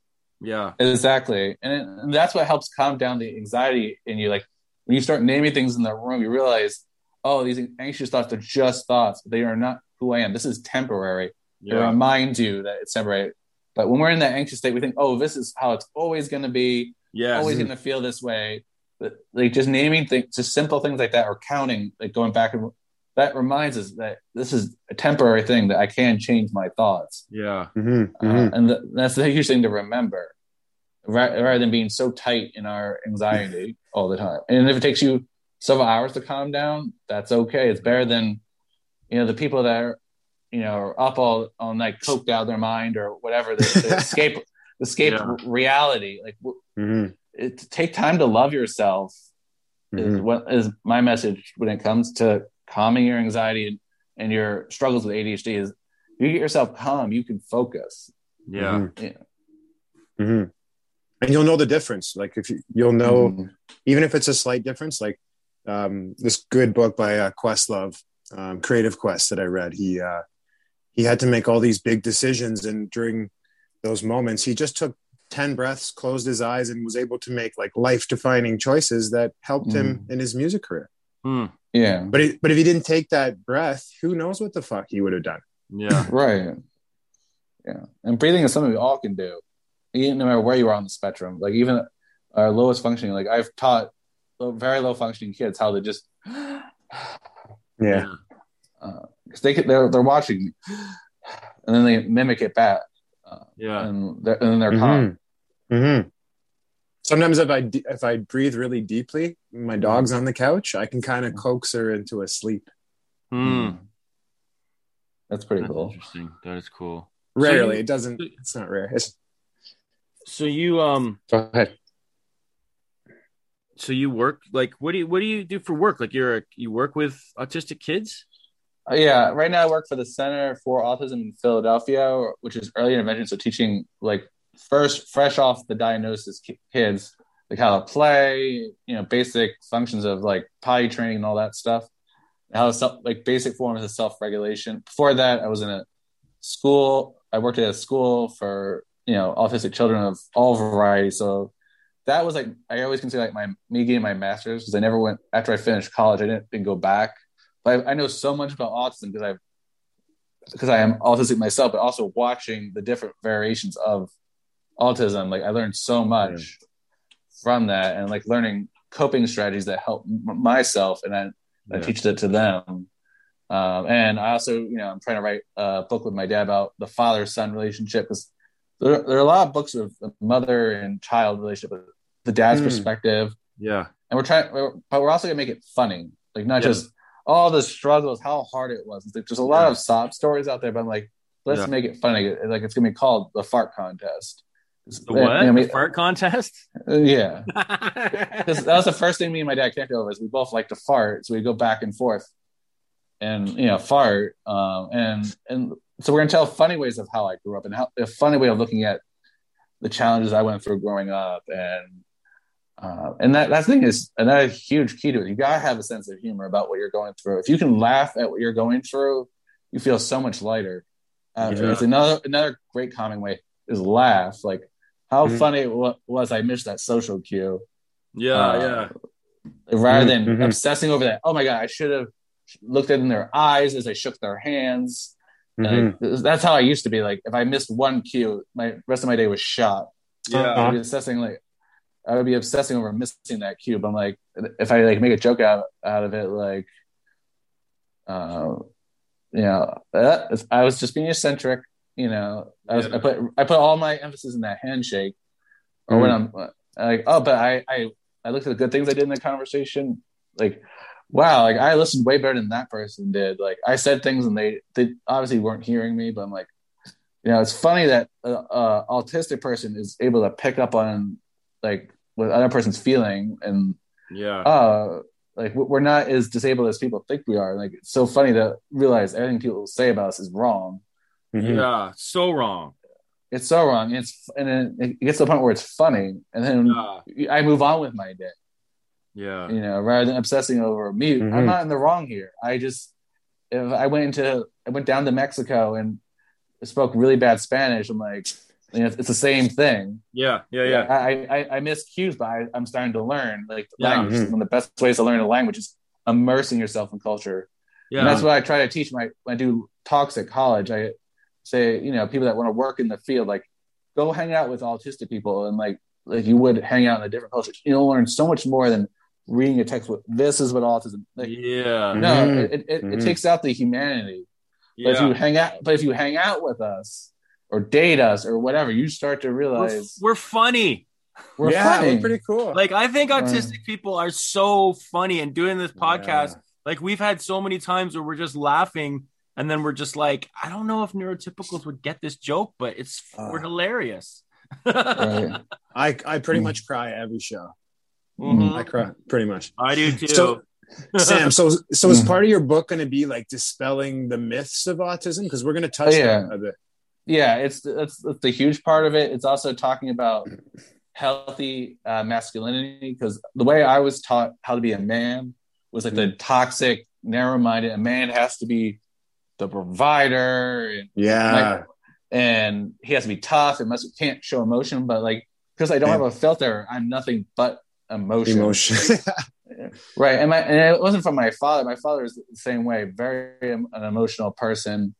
yeah Exactly. And, it, and that's what helps calm down the anxiety in you. Like when you start naming things in the room, you realize, oh, these anxious thoughts are just thoughts. They are not who I am. This is temporary. It yeah reminds you that it's temporary. But when we're in that anxious state, we think, oh, this is how it's always going to be. yeah always going to feel this way. But like just naming things, just simple things like that, or counting, like going back and that reminds us that this is a temporary thing that I can change my thoughts, yeah Mhm. uh, Mhm. and th- that's the huge thing to remember, ra- rather than being so tight in our anxiety all the time. And if it takes you several hours to calm down, that's okay. It's better than you know the people that are you know are up all all night, coked out of their mind or whatever, to, to escape escape Yeah. reality. Like w- Mhm. it, take time to love yourself is Mhm. what is my message when it comes to calming your anxiety and, and your struggles with ADHD is you get yourself calm, you can focus. yeah Mhm. Yeah. Mhm. And you'll know the difference. Like if you, you'll know, Mhm. even if it's a slight difference. Like um, this good book by uh, Questlove, um, Creative Quest that I read. He uh, he had to make all these big decisions, and during those moments, he just took ten breaths, closed his eyes, and was able to make like life defining choices that helped him in his music career. Hmm. Yeah. But it, but if he didn't take that breath, who knows what the fuck he would have done? yeah Right. Yeah. And breathing is something we all can do. Even no matter where you are on the spectrum. Like even our lowest functioning, like I've taught very low functioning kids how to just Yeah. because they could, they're they're watching and then they mimic it back, uh, yeah and they're, and then they're calm. hmm Sometimes if I if I breathe really deeply, my dog's on the couch, I can kind of coax her into a sleep. Hmm. That's pretty That's cool. interesting that is cool Rarely, you- it doesn't. It's not rare. It's, so you um go ahead. so you work like what do you what do you do for work like you're a, you work with autistic kids Uh, yeah, right now I work for the Center for Autism in Philadelphia, which is early intervention. So teaching like first, fresh off the diagnosis kids, like how to play, you know, basic functions of like potty training and all that stuff. How self, like basic forms of self regulation. Before that, I was in a school. I worked at a school for you know autistic children of all varieties. So that was like I always consider like my me getting my master's because I never went after I finished college. I didn't, didn't go back. But I, I know so much about autism because I've because I am autistic myself, but also watching the different variations of autism. Like I learned so much from that, and like learning coping strategies that help m- myself, and I, I teach that to them. Um, and I also, you know, I'm trying to write a book with my dad about the father son relationship because there, there are a lot of books of the mother and child relationship, but the dad's Hmm. perspective, yeah and we're trying, we're, but we're also gonna make it funny, like not Yeah. just all the struggles, how hard it was. It's like, there's a lot Yeah. of sob stories out there, but I'm like, let's Yeah. make it funny. Like it's gonna be called the fart contest. The what I mean, the fart contest uh, yeah, that was the first thing me and my dad connected over. Is we both like to fart, so we go back and forth, and you know, fart, um, and and so we're gonna tell funny ways of how I grew up and how a funny way of looking at the challenges I went through growing up, and uh, and that that thing is another huge key to it. You gotta have a sense of humor about what you're going through. If you can laugh at what you're going through, you feel so much lighter. After. Yeah. It's another another great calming way is laugh. Like how Mhm. funny it wa- was. I missed that social cue yeah Uh, yeah rather than mhm. obsessing over that. Oh my god, I should have looked in their eyes as I shook their hands. Like, that's how I used to be. Like if I missed one cue, my rest of my day was shot. Yeah. I'd be obsessing like I would be obsessing over missing that cue. But I'm like, if I like make a joke out out of it, like, uh, you know, uh, I was just being eccentric. You know, I, was, Yeah. I put I put all my emphasis in that handshake, or when I'm like, oh, but I I I looked at the good things I did in the conversation, like. Wow, like I listened way better than that person did. Like I said things and they they obviously weren't hearing me, but I'm like, you know, it's funny that a, a autistic person is able to pick up on like what other person's feeling and Yeah. uh like we're not as disabled as people think we are like it's so funny to realize everything people say about us is wrong Mhm. Yeah. So wrong. it's so wrong it's and then it gets to the point where it's funny and then Yeah. i move on with my day Yeah. you know rather than obsessing over me Mhm. i'm not in the wrong here i just if i went into i went down to mexico and spoke really bad spanish i'm like you know, it's, it's the same thing Yeah. Yeah. Yeah. I, I I miss cues, but I, I'm starting to learn. Like Yeah. language, is one of the best ways to learn a language is immersing yourself in culture. Yeah. And that's what I try to teach my when I do talks at college. I say, you know, people that want to work in the field, like go hang out with autistic people and like like you would hang out in a different culture. You'll learn so much more than reading a textbook. This is what autism like yeah. no, Mhm. it, it, it, it takes out the humanity. But if you hang out but if you hang out with us or date us or whatever, you start to We're, realize we're funny. we're, yeah, funny. we're pretty cool. Like I think autistic people are so funny and doing this podcast. Yeah. Like we've had so many times where we're just laughing and then we're just like, I don't know if neurotypicals would get this joke, but it's Uh. we're hilarious. Right. I I pretty Mm. much cry every show. Mhm. I cry pretty much. I do too. So- Sam, so so is Mhm. part of your book going to be like dispelling the myths of autism? Because we're going to touch Oh, yeah. that a bit. yeah it's that's that's the huge part of it it's also talking about healthy uh, masculinity because the way i was taught how to be a man was like the toxic narrow-minded a man has to be the provider and, Yeah, and he has to be tough and must can't show emotion but like because i don't Yeah. have a filter i'm nothing but emotion, emotion. right and my and it wasn't from my father my father is the same way very an emotional person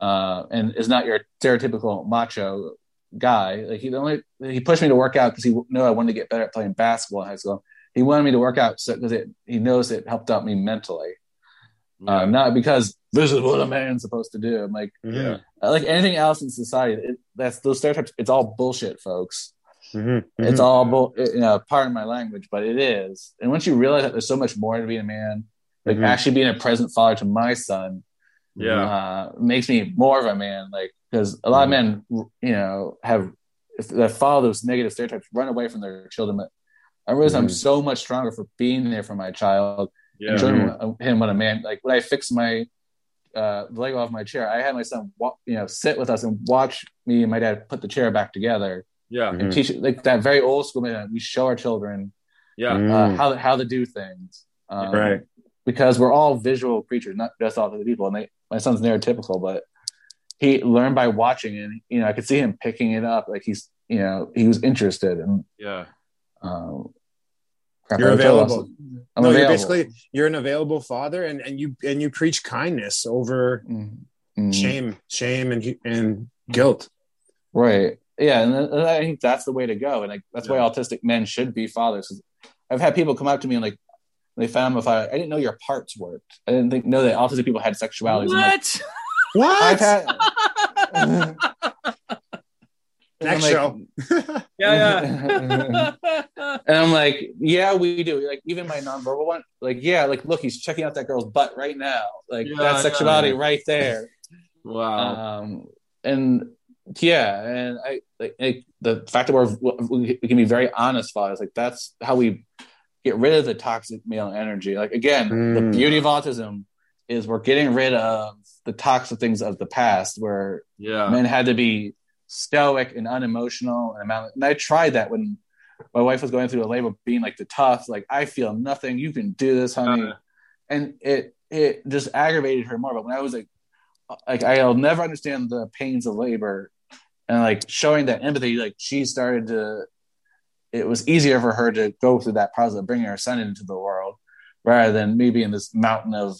uh and is not your stereotypical macho guy like he the only he pushed me to work out because he knew i wanted to get better at playing basketball in high school he wanted me to work out so because it he knows it helped out me mentally uh, not because this is what a man's supposed to do i'm like Mhm, uh, like anything else in society it, that's those stereotypes it's all bullshit folks mhm, it's mhm. all bull, you know, pardon my language, but it is. And once you realize that there's so much more to being a man, like Mhm. actually being a present father to my son, yeah. uh, makes me more of a man. Like because a lot of men, you know, have if they follow those negative stereotypes, run away from their children. But I realize I'm so much stronger for being there for my child, Yeah. and showing him, him what a man. Like when I fix my uh, leg off my chair, I had my son, wa- you know, sit with us and watch me and my dad put the chair back together Yeah. And teach like that very old school man. We show our children Yeah. uh, Mm, how how to do things, um, right. Because we're all visual creatures, not just all the people. And they, my son's neurotypical, but he learned by watching, and you know, I could see him picking it up. Like he's, you know, he was interested, and Yeah. um, crap, You're I told us- available. I'm no, you're basically you're an available father, and and you and you preach kindness over Mhm. Mhm. shame, shame, and and guilt. Right. Yeah, and and I think that's the way to go, and like that's why autistic men should be fathers. I've had people come up to me and like they found if I I didn't know your parts worked. I didn't think know that autistic people had sexualities. I'm like, What? I've What? had Next I'm show. yeah. Yeah. And I'm like, yeah, we do. Like even my nonverbal one, like, yeah, like look, he's checking out that girl's butt right now. Like Yeah, that's sexuality yeah. right there. wow. um and yeah and i like, like, the fact that we're we we can be very honest fathers like that's how we get rid of the toxic male energy like again the Mm. beauty of autism is we're getting rid of the toxic things of the past where yeah. men had to be stoic and unemotional and amount and i tried that when my wife was going through a labor being like the tough like i feel nothing you can do this honey Uh, and it it just aggravated her more. But when I was like, like I'll never understand the pains of labor, and like showing that empathy, like she started to, it was easier for her to go through that process of bringing her son into the world, rather than me being this mountain of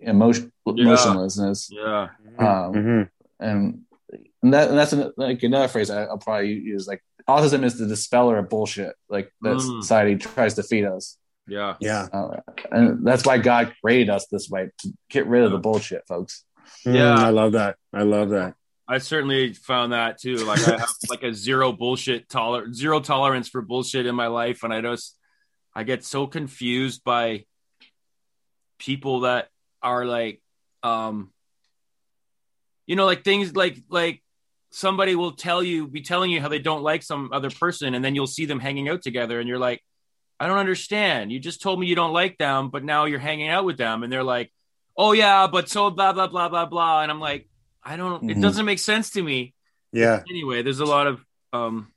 emotion Yeah. emotionlessness. Yeah. Um, Mhm. and, and that and that's an, like another phrase I, I'll probably use. Like autism is the dispeller of bullshit, like that Mm. society tries to feed us, Yeah. Yeah. uh, and that's why God created us this way to get rid of the bullshit, folks. Mm, Yeah. I love that. I love that. I certainly found that too. Like I have like a zero bullshit toler zero tolerance for bullshit in my life, and I just I get so confused by people that are like, um, you know, like things like like somebody will tell you be telling you how they don't like some other person, and then you'll see them hanging out together, and you're like, I don't understand. You just told me you don't like them, but now you're hanging out with them, and they're like, oh yeah, but so blah blah blah blah blah, and I'm like. I don't. It Mhm. doesn't make sense to me. Yeah. Anyway, there's a lot of. um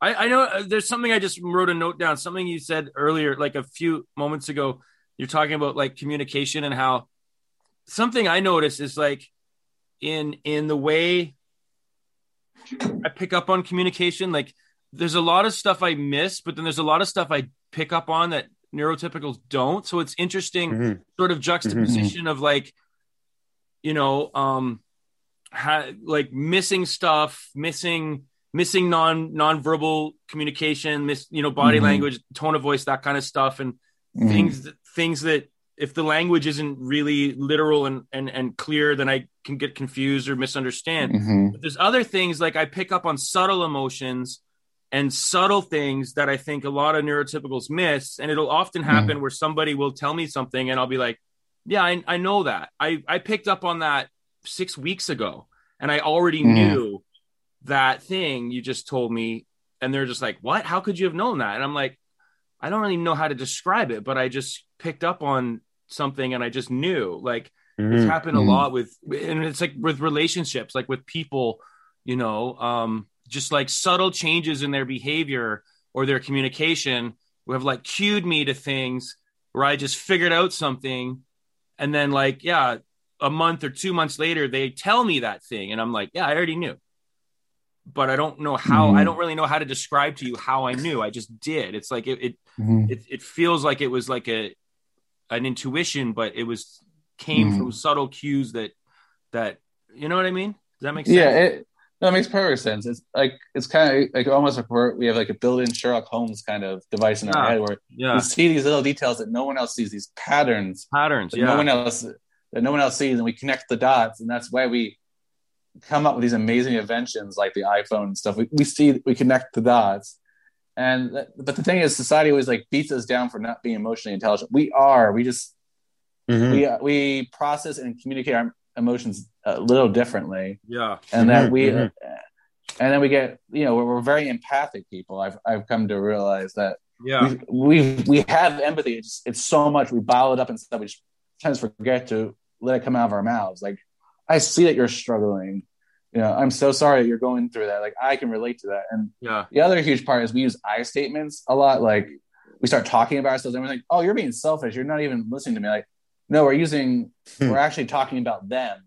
I, I know uh, there's something I just wrote a note down. Something you said earlier, like a few moments ago. You're talking about like communication and how something I notice is like in in the way I pick up on communication. Like there's a lot of stuff I miss, but then there's a lot of stuff I pick up on that neurotypicals don't. So it's interesting Mhm. sort of juxtaposition of like you know um ha- like missing stuff missing missing non nonverbal communication miss you know body Mhm. language tone of voice that kind of stuff and Mhm. things that, things that if the language isn't really literal and, and and clear then i can get confused or misunderstand Mhm. but there's other things like I pick up on subtle emotions and subtle things that I think a lot of neurotypicals miss. And it'll often happen where somebody will tell me something and I'll be like, yeah, I, I know that. I, I picked up on that six weeks ago and I already Mhm. knew that thing you just told me. And they're just like, what? How could you have known that? And I'm like, I don't really know how to describe it, but I just picked up on something and I just knew. Like, it's Mhm. happened a Mhm. lot with and it's like with relationships like with people you know um just like subtle changes in their behavior or their communication who have like cued me to things where i just figured out something and then like yeah a month or two months later they tell me that thing and i'm like yeah i already knew but i don't know how Mhm. i don't really know how to describe to you how i knew i just did it's like it, it Mhm. it, it feels like it was like a an intuition but it was came Mhm. from subtle cues that that you know what i mean does that make sense Yeah, it that makes perfect sense. It's like it's kind of like almost like we're, we have like a built-in Sherlock Holmes kind of device in our head where yeah we see these little details that no one else sees, these patterns patterns yeah no one else that no one else sees, and we connect the dots, and that's why we come up with these amazing inventions like the iPhone and stuff. We, we see we connect the dots, and but the thing is, society always like beats us down for not being emotionally intelligent. We are. We just Mhm. we we process and communicate our emotions a little differently yeah and that Mhm, we mhm. and then we get you know we're, we're very empathic people i've i've come to realize that yeah we we we have empathy it's it's so much we bottle it up and stuff we just sometimes forget to let it come out of our mouths like i see that you're struggling. You know i'm so sorry that you're going through that. Like i can relate to that. And yeah. the other huge part is we use i statements a lot. Like we start talking about ourselves and we're like oh you're being selfish. You're not even listening to me. Like no we're using Hmm. we're actually talking about them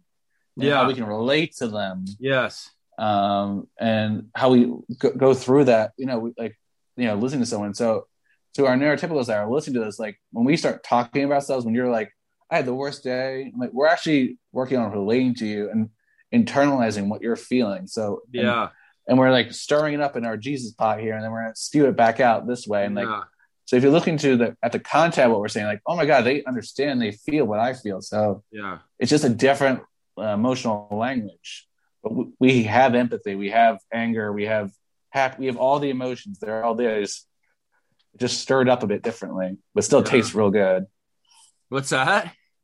and Yeah. how we can relate to them. Yes. Um, and how we go, go through that, you know, we, like, you know, listening to someone. So, to our neurotypicals that are listening to this, like when we start talking about ourselves, when you're like, I had the worst day, I'm like, we're actually working on relating to you and internalizing what you're feeling. So, and- yeah and, we're like stirring it up in our Jesus pot here, and then we're gonna spew it back out this way. And like, yeah so if you're looking to the at the content, what we're saying, like, oh my God, they understand, they feel what I feel. So, yeah it's just a different uh, emotional language but we, we have empathy we have anger we have happy we have all the emotions they're all there just just stirred up a bit differently but still Yeah. tastes real good what's that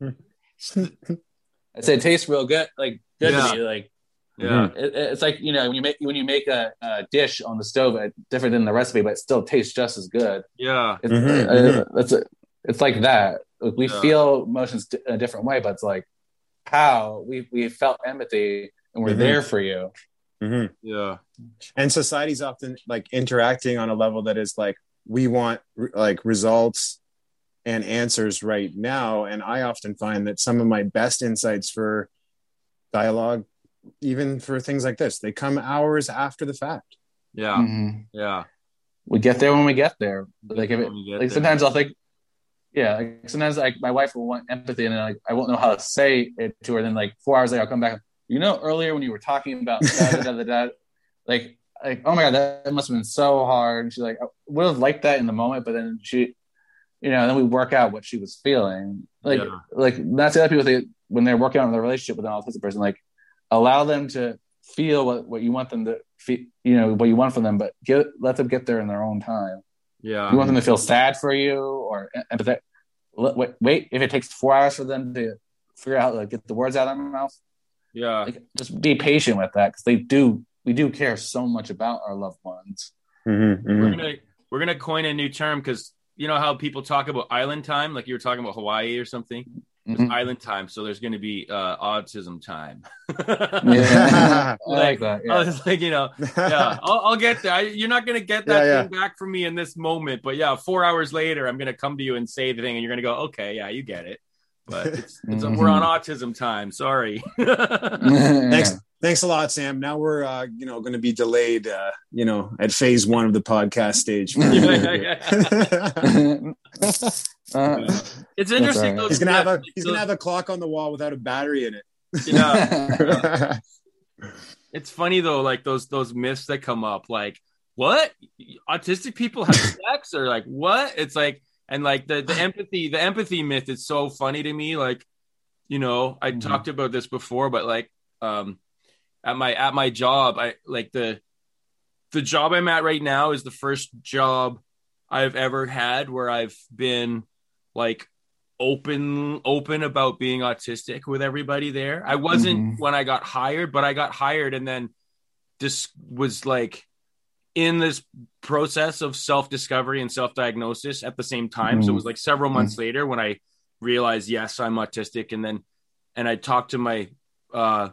i said it tastes real good like good Yeah. to me like yeah it, it's like you know when you make when you make a, a dish on the stove uh, different than the recipe but it still tastes just as good yeah it's, Mhm, uh, mhm. it's, it's like that Like, we Yeah. feel emotions di- in a different way but it's like how we we felt empathy and we're Mhm. there for you Mhm. yeah and society's often like interacting on a level that is like we want re- like results and answers right now and i often find that some of my best insights for dialogue even for things like this they come hours after the fact yeah Mhm. yeah we get there when we get there. Like if it, get like there. sometimes I'll think, yeah, like sometimes like my wife will want empathy, and then like I won't know how to say it to her. Then like four hours later, I'll come back. You know, earlier when you were talking about da, da, da, da, like like oh my god, that must have been so hard. And she's like, I would have liked that in the moment, but then she, you know, then we work out what she was feeling. Like Yeah. like that's the other people think when they're working on their relationship with an autistic person, like allow them to feel what, what you want them to feel, you know, what you want from them, but get let them get there in their own time. Yeah. you want them to feel sad for you or empathetic. Let- Wait, wait, if it takes four hours for them to figure out how to get the words out of their mouth, Yeah. like, just be patient with that because they do. We do care so much about our loved ones. Mhm, We're mhm. gonna we're gonna coin a new term because you know how people talk about island time, like you were talking about Hawaii or something. There's Mhm. island time, so there's gonna be uh, autism time. Yeah, I like that. I was like, you know, yeah, I'll, I'll get there. I, you're not gonna get that Yeah, yeah. thing back from me in this moment, but yeah, four hours later, I'm gonna come to you and say the thing, and you're gonna go, okay, yeah, you get it. But it's, it's Mhm. we're on autism time. Sorry. Thanks, thanks a lot, Sam. Now we're uh, you know going to be delayed, uh, you know, at phase one of the podcast stage. Yeah, yeah, Uh, It's interesting. all right. those he's gonna have a he's those- gonna have a clock on the wall without a battery in it. Yeah. It's funny though, like those those myths that come up, like what autistic people have sex or like what? It's like and like the the empathy the empathy myth is so funny to me. Like, you know, I Mhm. talked about this before, but like um at my at my job, I like the the job I'm at right now is the first job I've ever had where I've been like open open about being autistic with everybody there. I wasn't Mhm. when I got hired, but I got hired and then just was like in this process of self-discovery and self-diagnosis at the same time. So it was like several months later when I realized yes, I'm autistic and then and I talked to my uh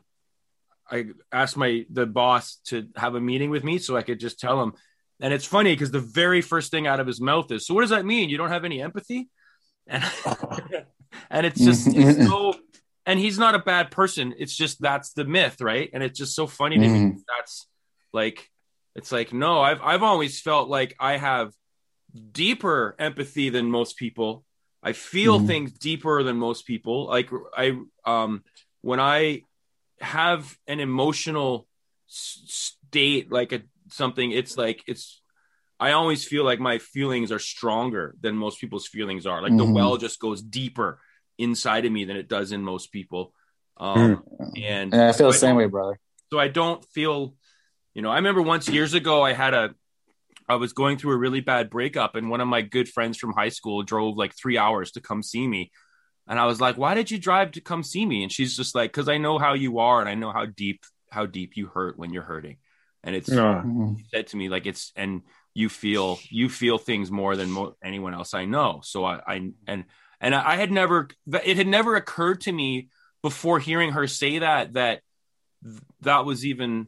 I asked my the boss to have a meeting with me so I could just tell him. And it's funny because the very first thing out of his mouth is, "So what does that mean? You don't have any empathy?" And and it's just it's so. And he's not a bad person. It's just that's the myth, right? And it's just so funny to me. Mhm. That's like, it's like no, I've I've always felt like I have deeper empathy than most people. I feel Mhm. things deeper than most people. Like I um when I have an emotional state like a something it's like it's I always feel like my feelings are stronger than most people's feelings are. Like the Mhm. well just goes deeper inside of me than it does in most people. Um and yeah, I feel the I same way, brother. so I don't feel, you know, I remember once years ago, I had a, I was going through a really bad breakup, and one of my good friends from high school drove like three hours to come see me. And I was like, why did you drive to come see me? And she's just like, because I know how you are and I know how deep, how deep you hurt when you're hurting. And it's she said to me like it's and you feel you feel things more than mo- anyone else I know. So I, I and and I had never it had never occurred to me before hearing her say that that that was even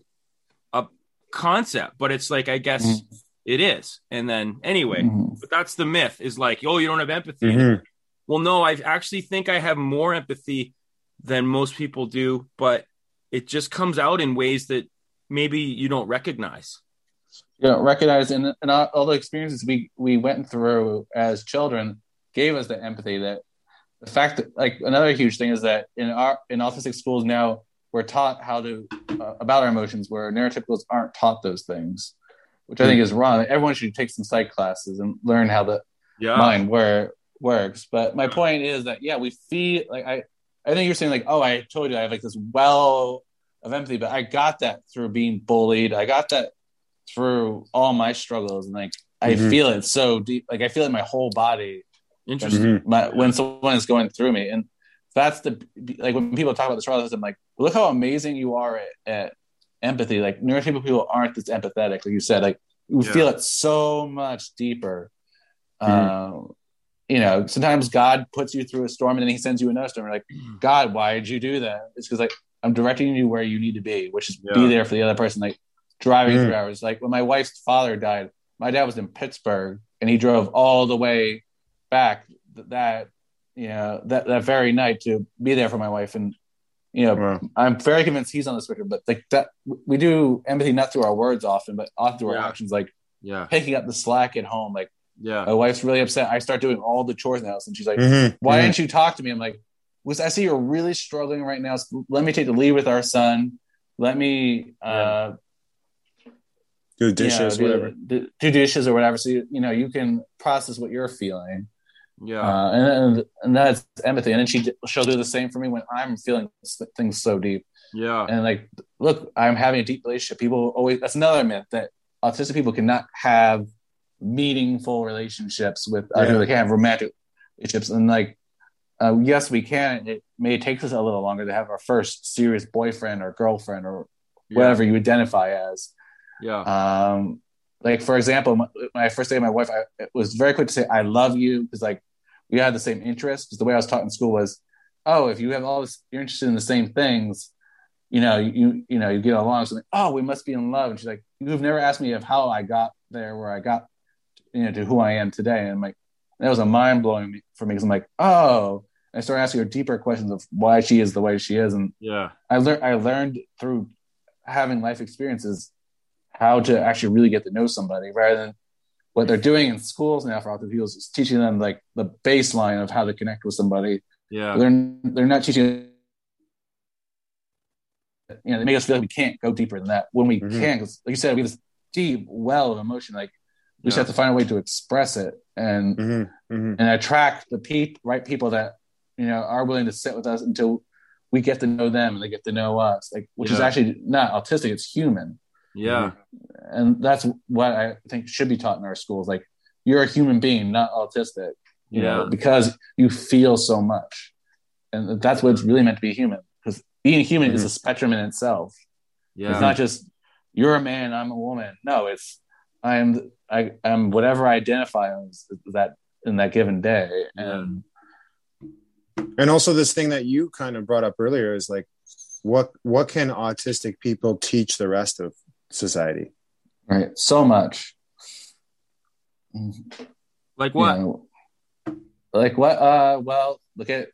a concept. But it's like I guess Mhm. it is. And then anyway, Mhm. but that's the myth is like oh you don't have empathy. Mhm. Well, no, I actually think I have more empathy than most people do, but it just comes out in ways that maybe you don't recognize. you know, recognize and, and all, all the experiences we we went through as children gave us the empathy that the fact that like another huge thing is that in our in autistic schools now we're taught how to uh, about our emotions where neurotypicals aren't taught those things which i think is wrong everyone should take some psych classes and learn how the Yeah. mind where works but my point is that yeah we feel like i i think you're saying like oh i told you i have like this well of empathy but i got that through being bullied i got that through all my struggles and like I Mhm. feel it so deep like I feel it in my whole body Interesting. When, my, when someone is going through me and that's the like when people talk about the process I'm like look how amazing you are at, at empathy like neurotypical people aren't this empathetic like you said like you Yeah. feel it so much deeper Mhm. um you know sometimes God puts you through a storm and then he sends you another storm You're like God why did you do that it's because like I'm directing you where you need to be which is Yeah. be there for the other person like driving Mm. three hours like when my wife's father died my dad was in Pittsburgh and he drove all the way back that you know that that very night to be there for my wife and you know Wow. I'm very convinced he's on the spectrum but like that we do empathy not through our words often but often through Yeah. our actions like Yeah. picking up the slack at home like Yeah. My wife's really upset. I start doing all the chores in the house, and she's like, Mhm, "Why mhm. didn't you talk to me?" I'm like, "Was I see you're really struggling right now? So let me take the lead with our son. Let me uh, do you know, dishes, do, whatever. do, do dishes or whatever, so you, you know you can process what you're feeling." Yeah. Uh, and, and and that's empathy. And then she she'll do the same for me when I'm feeling things so deep. yeah. And like, look, I'm having a deep relationship. People always that's another myth that autistic people cannot have meaningful relationships with other Yeah. They can't have romantic relationships. And like, uh, yes, we can. It may take us a little longer to have our first serious boyfriend or girlfriend or yeah. whatever you identify as. Yeah. Um, like for example, my- when I first dated my wife, I it was very quick to say "I love you" because like we had the same interests. Because the way I was taught in school was, oh, if you have all this, you're interested in the same things, you know, you you know, you get along. So like, oh, we must be in love. And she's like, you've never asked me of how I got there, where I got, you know, to who I am today. And I'm like, that was a mind blowing for me because I'm like, oh. And I started asking her deeper questions of why she is the way she is, and Yeah. I learned I learned through having life experiences how to actually really get to know somebody rather than what they're doing in schools now for autistic people is teaching them like the baseline of how to connect with somebody. Yeah. They're they're not teaching you know, they make us feel like we can't go deeper than that when we Mhm. can, because like you said, we have this deep well of emotion. Like we just have to find a way to express it and Mhm, mhm. and attract the peop, right people that you know are willing to sit with us until we get to know them and they get to know us like which is actually not autistic it's human Yeah. and that's what i think should be taught in our schools like you're a human being not autistic you know Yeah. because you feel so much and that's what it's really meant to be human because being human is a spectrum in itself Yeah. it's not just you're a man i'm a woman no it's i'm i am whatever i identify as that in that given day and And also this thing that you kind of brought up earlier is like, what what can autistic people teach the rest of society? Right. So much. like You what? know, like what? Uh, well, look at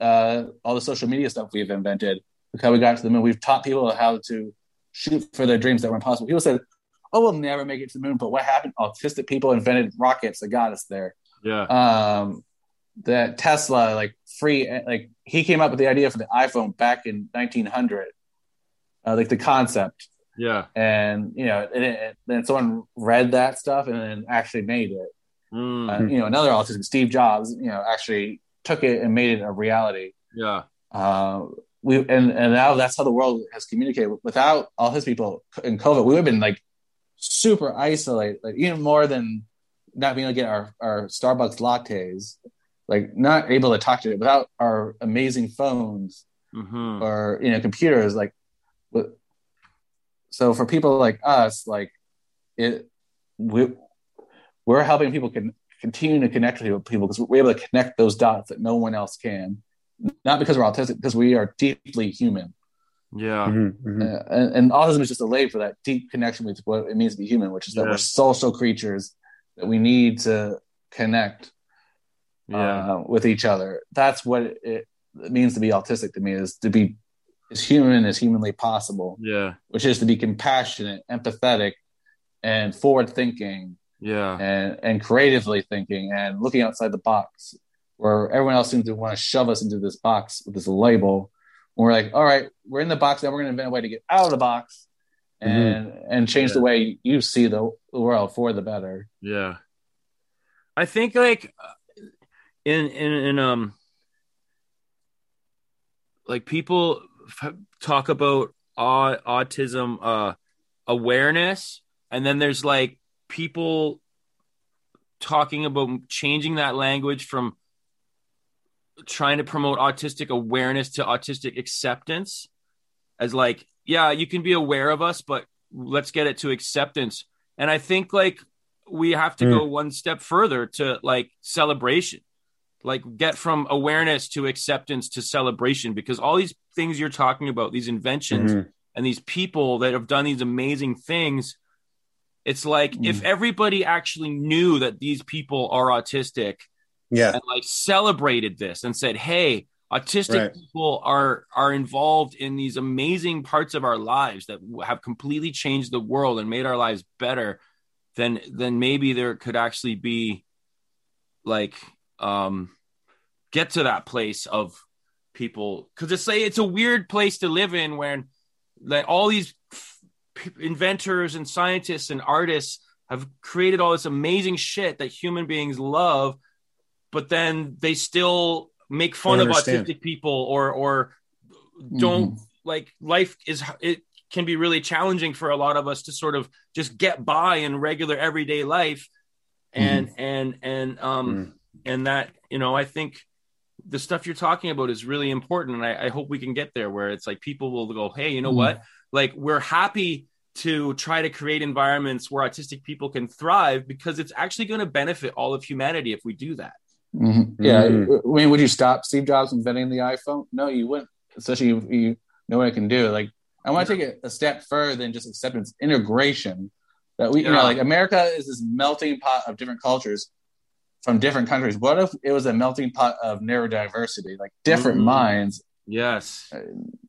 uh, all the social media stuff we've invented. Look how we got to the moon. We've taught people how to shoot for their dreams that were impossible. People said, "Oh, we'll never make it to the moon." But what happened? Autistic people invented rockets that got us there. Yeah. Um, that Tesla, like free, like he came up with the idea for the iPhone back in 1900. Uh, like the concept Yeah. and you know, and it, then someone read that stuff and then actually made it. Mm, Uh, you know, another autistic, Steve Jobs, you know, actually took it and made it a reality. yeah. Uh, we and and now that's how the world has communicated. Without all his people in COVID, we would have been like super isolated, like even more than not being able to get our our Starbucks lattes, like not able to talk to it without our amazing phones hmm or you know computers like so for people like us like it we we're helping people can continue to connect with people because we're able to connect those dots that no one else can. Not because we're autistic because we are deeply human Yeah. Mhm, mhm. uh, and, and autism is just a label for that deep connection with what it means to be human which is that Yeah. we're social creatures that we need to connect Yeah. uh, with each other. That's what it, it means to be autistic to me is to be as human as humanly possible, yeah. which is to be compassionate, empathetic, and forward thinking Yeah. and, and creatively thinking and looking outside the box where everyone else seems to want to shove us into this box with this label. We're like, all right, we're in the box. Now we're going to invent a way to get out of the box and, and change the way you see the, the world for the better. Yeah. I think like in in in um like people f- talk about au- autism uh awareness and then there's like people talking about changing that language from trying to promote autistic awareness to autistic acceptance as like yeah you can be aware of us but let's get it to acceptance and i think like we have to Mm. go one step further to like celebration like get from awareness to acceptance to celebration because all these things you're talking about these inventions Mhm. and these people that have done these amazing things it's like Mm. if everybody actually knew that these people are autistic Yeah. and like celebrated this and said hey autistic Right. people are are involved in these amazing parts of our lives that have completely changed the world and made our lives better then then maybe there could actually be like um get to that place of people because it's like it's a weird place to live in when like all these inventors and scientists and artists have created all this amazing shit that human beings love but then they still make fun of autistic people or or don't mm-hmm. like life is it can be really challenging for a lot of us to sort of just get by in regular everyday life and mm-hmm. and and um mm. and that you know i think the stuff you're talking about is really important and I, I, hope we can get there where it's like people will go hey you know mm. what like we're happy to try to create environments where autistic people can thrive because it's actually going to benefit all of humanity if we do that mm-hmm. yeah mm-hmm. i mean would you stop steve jobs inventing the iphone no you wouldn't especially you, you know what I can do like I want to take it a step further than just acceptance, integration. That we, yeah. you know, like America is this melting pot of different cultures from different countries. What if it was a melting pot of neurodiversity, like different mm-hmm. minds? Yes. Uh,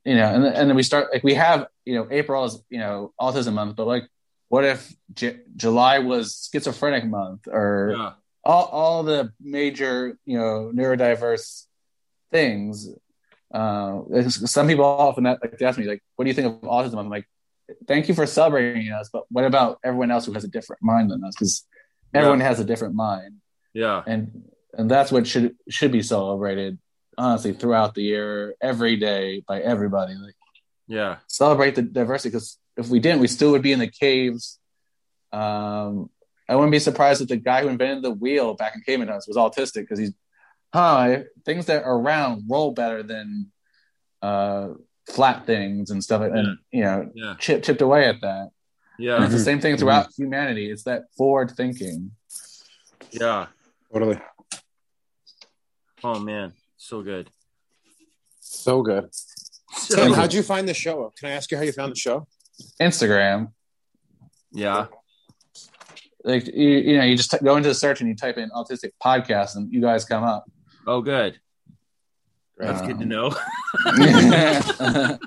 you know, and and then we start like we have, you know, April is you know autism month, but like, what if J- July was schizophrenic month or yeah. All all the major you know neurodiverse things uh, some people often like ask me like, "What do you think of autism?" I'm like, "Thank you for celebrating us, but what about everyone else who has a different mind than us? Because everyone yeah. has a different mind. Yeah, and and that's what should should be celebrated honestly throughout the year, every day by everybody. Like, yeah, celebrate the diversity because if we didn't, we still would be in the caves. Um, I wouldn't be surprised if the guy who invented the wheel back in caveman times was autistic because he's huh, things that are round roll better than uh, flat things and stuff, yeah. and you know, yeah. chip, chipped away at that. Yeah, and it's the same thing throughout mm-hmm. humanity. It's that forward thinking. Yeah, totally. Oh man, so good, so good. So Tim, how'd you find the show? Can I ask you how you found the show? Instagram. Yeah. Like you, you know, you just t- go into the search and you type in autistic podcast, and you guys come up. Oh, good. That's um, good to know. and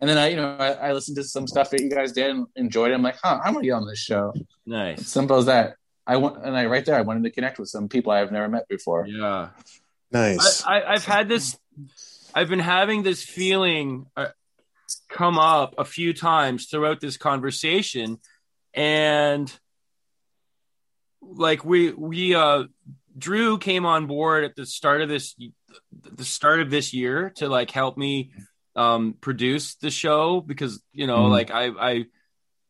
then I, you know, I, I, listened to some stuff that you guys did and enjoyed it. I'm like, huh, I'm gonna be on this show. Nice. Simple as that. I want, and I right there, I wanted to connect with some people I've never met before. Yeah. Nice. I, I, have had this. I've been having this feeling uh, come up a few times throughout this conversation, and like we we uh Drew came on board at the start of this the start of this year to like help me um produce the show because you know mm-hmm. like I I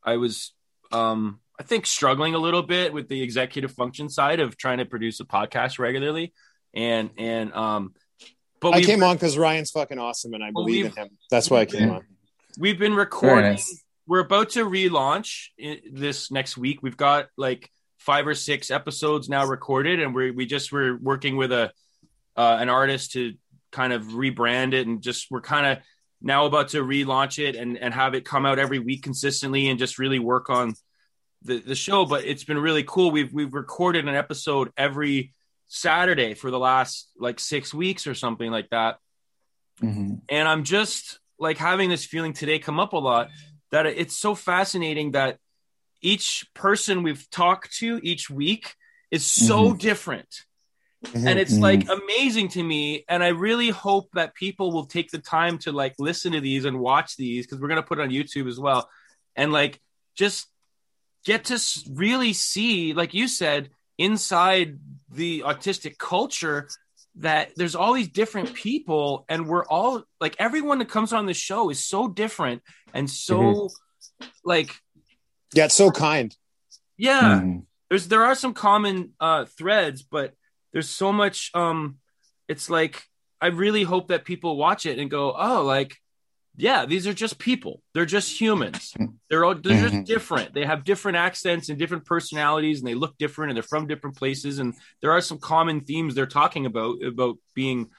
I was um I think struggling a little bit with the executive function side of trying to produce a podcast regularly and and um but I came on because Ryan's fucking awesome and I believe in him. That's why I came on. We've been recording. Nice. We're about to relaunch this next week. We've got like five or six episodes now recorded, and we we just were working with a uh, an artist to kind of rebrand it, and just we're kind of now about to relaunch it and and have it come out every week consistently, and just really work on the the show. But it's been really cool. We've we've recorded an episode every Saturday for the last like six weeks or something like that, mm-hmm. and I'm just like having this feeling today come up a lot that it's so fascinating that each person we've talked to each week is so mm-hmm. different. Mm-hmm. And it's like mm-hmm. amazing to me. And I really hope that people will take the time to like listen to these and watch these because we're going to put it on YouTube as well. And like just get to really see, like you said, inside the autistic culture that there's all these different people and we're all like everyone that comes on the show is so different and so mm-hmm. like yeah, it's so kind. Yeah. Mm-hmm. There's there are some common uh threads, but there's so much um it's like I really hope that people watch it and go, "Oh, like yeah, these are just people. They're just humans. They're all they're just mm-hmm. different. They have different accents and different personalities and they look different and they're from different places and there are some common themes they're talking about about being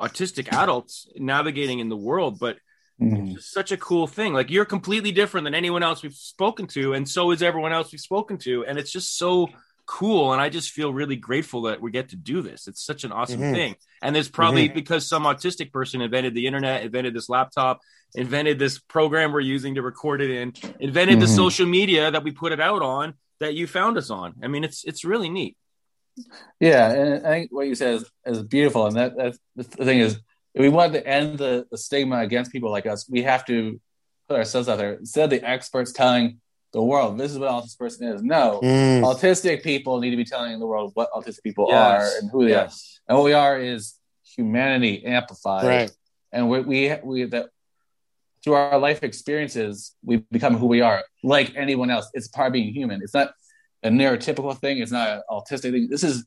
autistic adults navigating in the world, but It's such a cool thing. Like you're completely different than anyone else we've spoken to, and so is everyone else we've spoken to, and it's just so cool. And I just feel really grateful that we get to do this. It's such an awesome mm-hmm. thing. And there's probably mm-hmm. because some autistic person invented the internet, invented this laptop, invented this program we're using to record it in, invented the mm-hmm. social media that we put it out on, that you found us on. I mean, it's it's really neat. Yeah, and I think what you said is, is beautiful, and that that's the thing is, if we want to end the, the stigma against people like us, we have to put ourselves out there instead of the experts telling the world this is what autistic person is. No, Mm. autistic people need to be telling the world what autistic people Yes. are and who they Yes. are, and what we are is humanity amplified, Right. and we we, we that through our life experiences we become who we are, like anyone else. It's part of being human. It's not a neurotypical thing. It's not an autistic thing. This is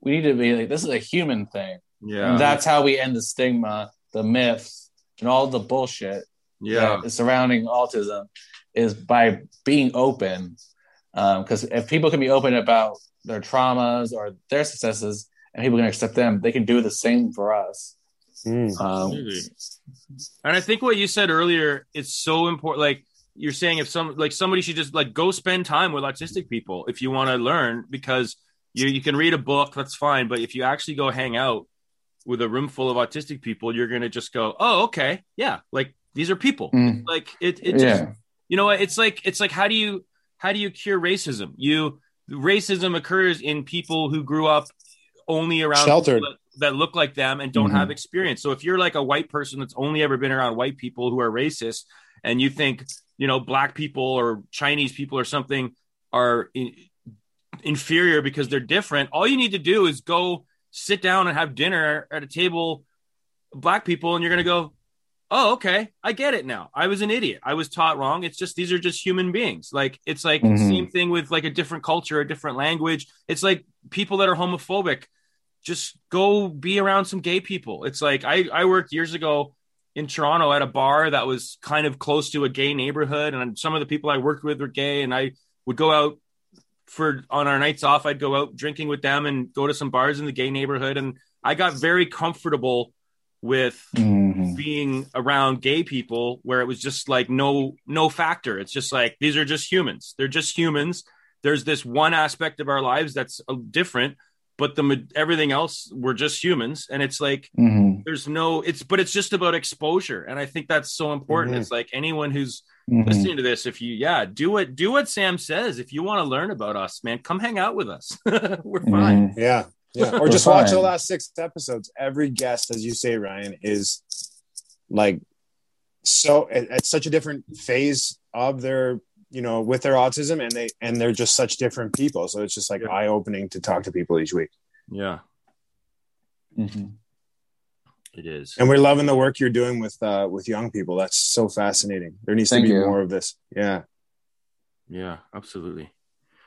we need to be like this is a human thing, Yeah. and that's how we end the stigma, the myths, and all the bullshit yeah. surrounding autism is by being open. Because if people can be open about their traumas or their successes, and people can accept them, they can do the same for us. Mm. Um, Absolutely. And I think what you said earlier is so important. Like you're saying, if some like somebody should just like go spend time with autistic people if you want to learn, because you you can read a book, that's fine. But if you actually go hang out with a room full of autistic people, you're gonna just go, oh, okay, yeah, like these are people. Mm. Like it, it just, yeah, you know, what? it's like it's like how do you how do you cure racism? You racism occurs in people who grew up only around Sheltered. that, that look like them and don't Mhm. have experience. So if you're like a white person that's only ever been around white people who are racist, and you think you know black people or Chinese people or something are in, inferior because they're different, all you need to do is go sit down and have dinner at a table, black people, and you're gonna go, oh okay i get it now. I was an idiot. I was taught wrong. It's just these are just human beings. Like it's like Mhm. same thing with like a different culture a different language. It's like people that are homophobic just go be around some gay people. It's like i i worked years ago in toronto at a bar that was kind of close to a gay neighborhood and some of the people i worked with were gay and i would go out for on our nights off i'd go out drinking with them and go to some bars in the gay neighborhood. And i got very comfortable with Mhm. being around gay people where it was just like no no factor. It's just like these are just humans. They're just humans. There's this one aspect of our lives that's uh, different but the everything else we're just humans and it's like Mhm. there's no it's but it's just about exposure and i think that's so important Mhm. it's like anyone who's Mhm. listening to this if you yeah do what do what sam says if you want to learn about us man come hang out with us we're fine Mhm. Yeah. Yeah. Or We're just watch the last six episodes. Every guest, as you say, Ryan, is like so at, at such a different phase of their, you know, with their autism and they and they're just such different people. So it's just like Yeah. eye opening to talk to people each week. yeah Mhm. it is And we're loving the work you're doing with uh with young people. That's so fascinating. There needs Thank to be you. more of this. Yeah. Yeah, absolutely.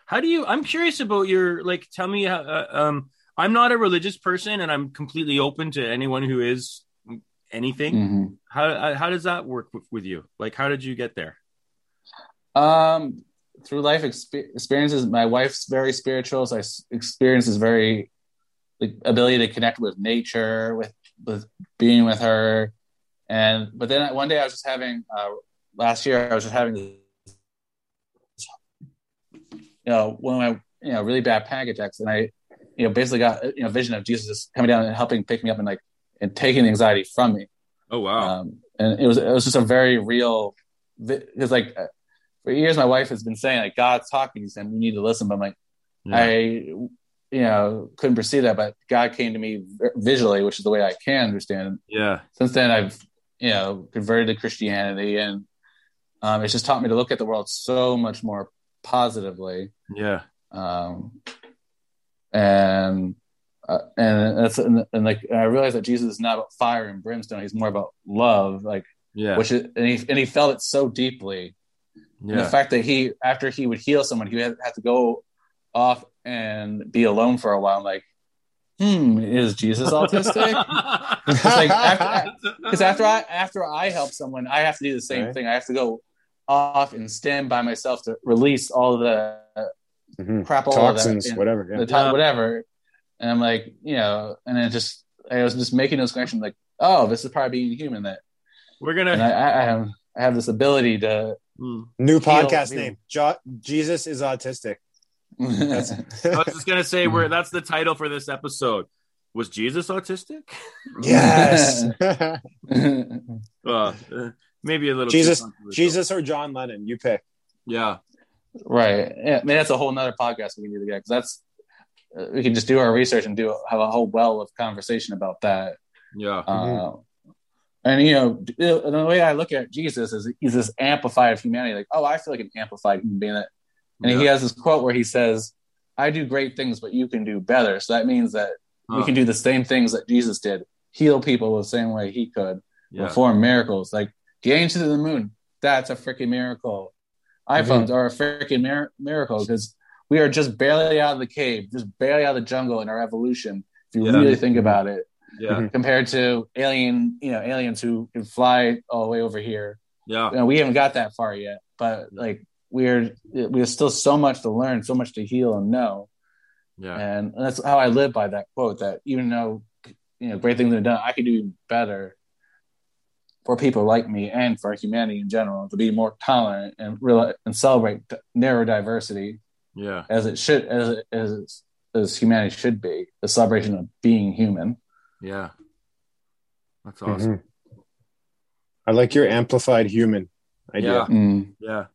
How do you? I'm curious about your like. Tell me how. Uh, um, I'm not a religious person, and I'm completely open to anyone who is anything. Mhm. How uh, how does that work with, with you? Like, how did you get there? Um, through life expe- experiences, my wife's very spiritual. So I s- experiences very the ability to connect with nature, with with being with her, and but then one day I was just having uh, last year I was just having you know one of my you know really bad panic attacks, and I you know basically got you know vision of Jesus just coming down and helping pick me up and like and taking the anxiety from me. Oh wow, Um, and it was it was just a very real because like for years my wife has been saying like God's talking to you and we need to listen, but I'm like Yeah. I you know couldn't perceive that, but God came to me visually, which is the way I can understand. yeah, Since then, I've you know converted to Christianity, and um, it's just taught me to look at the world so much more positively. yeah, Um, and uh, and that's and, and like and I realized that Jesus is not about fire and brimstone; he's more about love, like yeah, which is, and he and he felt it so deeply. And the fact that he, after he would heal someone, he would have to go off and be alone for a while. I'm like, hmm, is Jesus autistic? It's like after, because after I after I help someone, I have to do the same Right. thing. I have to go off and stand by myself to release all the Mhm. crap, all Toxins, that, whatever. Yeah. the to- whatever. And I'm like, you know, and then just I was just making those connections, like, oh, this is probably being human. That, We're gonna. I, I I have I have this ability to. Mm. New podcast heal. name. Jo- Jesus is autistic. I was just gonna say where that's the title for this episode. Was Jesus autistic? yes. Uh, uh, maybe a little. Jesus. Jesus or John Lennon, you pick. Yeah. Right. Yeah, I mean, that's a whole nother podcast we can do together because that's uh, we can just do our research and do have a whole well of conversation about that. Yeah. Uh, and you know, uh, the way I look at Jesus is he's this amplified of humanity. Like, oh, I feel like an amplified human being. That, and Yeah. he has this quote where he says, "I do great things, but you can do better." So that means that we can do the same things that Jesus did, heal people the same way he could, Yeah. perform miracles, like getting to the moon. That's a freaking miracle. iPhones are a freaking mir- miracle because we are just barely out of the cave, just barely out of the jungle in our evolution. If you Yeah. really think about it, Yeah. Mm-hmm. compared to alien, you know, aliens who can fly all the way over here. Yeah. You know, we haven't got that far yet, but like we're we have still so much to learn, so much to heal and know. Yeah. And that's how I live by that quote that even though you know great things are done, I can do better for people like me and for humanity in general to be more tolerant and real and celebrate neurodiversity Yeah. as it should as as as humanity should be the celebration of being human. Yeah. That's awesome. Mhm. I like your amplified human idea. Yeah. Mm. Yeah.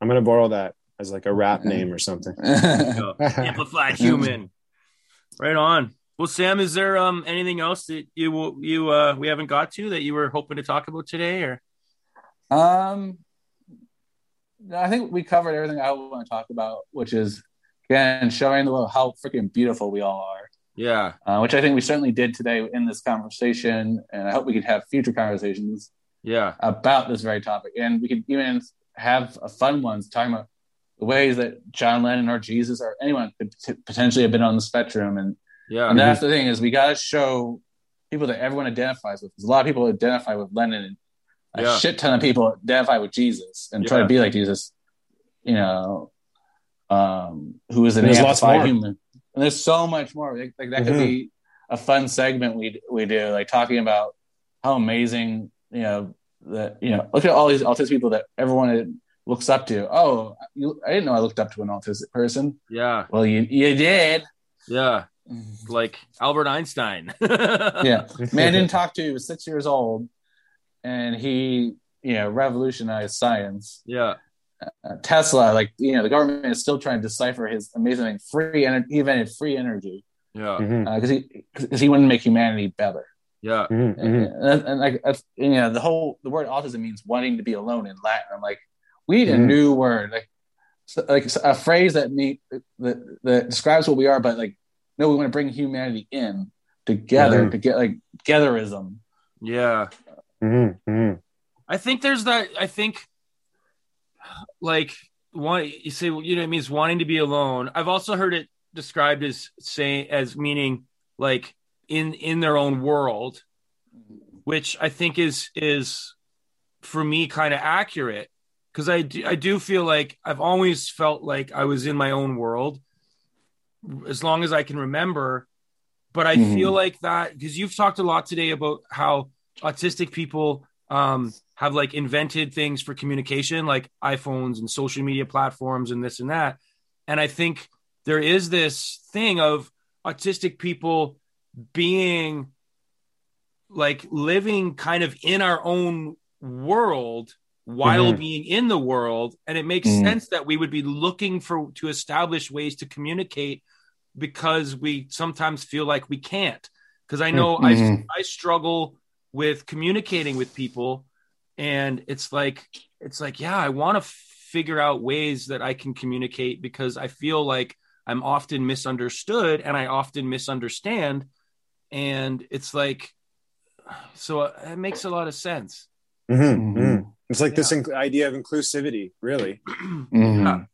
I'm gonna borrow that as like a rap name or something. Amplified human. Right on. Well, Sam, is there um anything else that you will you uh we haven't got to that you were hoping to talk about today or Um, I think we covered everything I want to talk about, which is again showing the world how freaking beautiful we all are. Yeah Uh, which I think we certainly did today in this conversation, and I hope we could have future conversations yeah about this very topic, and we could even have a fun ones talking about the ways that John Lennon or Jesus or anyone could t- potentially have been on the spectrum, and yeah and that's the thing is we got to show people that everyone identifies with. Because a lot of people identify with Lennon, and a Yeah. shit ton of people identify with Jesus and try to be like Jesus. You know, um, who is an There's lots amplified more. human. And there's so much more. Like, like that could Mhm. be a fun segment we we do, like talking about how amazing you know that you know look at all these autistic people that everyone looks up to. Oh, you, I didn't know I looked up to an autistic person. yeah Well, you you did. yeah like Albert Einstein yeah man didn't talk to he was six years old and he you know revolutionized science yeah tesla like you know the government is still trying to decipher his amazing free energy he invented free energy. Yeah. Because he because he wanted to make humanity better. Yeah. Mhm, and, and, and like that's, you know the whole the word autism means wanting to be alone in latin. I'm like we need a Mhm. new word. Like so, like a phrase that me that that describes what we are but like no we want to bring humanity in together Mhm. to get like togetherism. Yeah. Mhm, mhm. I think there's that. I think, like, one you say, you know, it means wanting to be alone. I've also heard it described as saying as meaning like in in their own world, which I think is is for me kind of accurate because I do, I do feel like I've always felt like I was in my own world as long as I can remember. But I Mhm. feel like that because you've talked a lot today about how autistic people um, have like invented things for communication, like iPhones and social media platforms and this and that. And I think there is this thing of autistic people being like living kind of in our own world while Mhm. being in the world and it makes Mhm. sense that we would be looking for to establish ways to communicate because we sometimes feel like we can't because i know I, Mhm. I struggle with communicating with people and it's like it's like yeah i want to figure out ways that i can communicate because i feel like i'm often misunderstood and i often misunderstand and it's like so it makes a lot of sense Mhm, Mhm. mhm. It's like this inc- idea of inclusivity, really. Mhm. Yeah.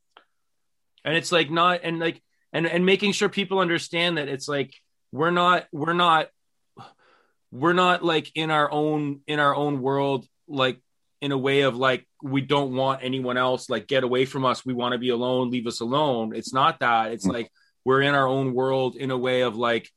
and it's like not and like and and making sure people understand that it's like we're not we're not we're not like in our own in our own world like in a way of like we don't want anyone else like get away from us. We want to be alone. Leave us alone. It's not that. It's like we're in our own world in a way of like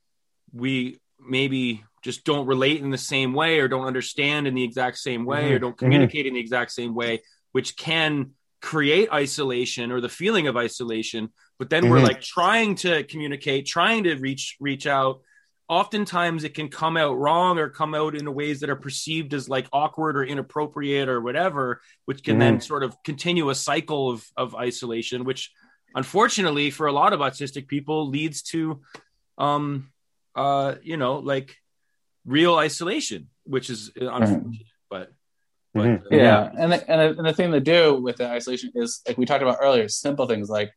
we maybe just don't relate in the same way or don't understand in the exact same way or Mhm. don't communicate in the exact same way which can create isolation or the feeling of isolation. But then we're Mhm. like trying to communicate trying to reach reach out oftentimes it can come out wrong or come out in ways that are perceived as like awkward or inappropriate or whatever, which can then sort of continue a cycle of of isolation, which unfortunately for a lot of autistic people leads to um uh you know like real isolation, which is unfortunate. But but Mhm. uh, yeah, and the, and, the, and the thing to do with the isolation is like we talked about earlier, simple things like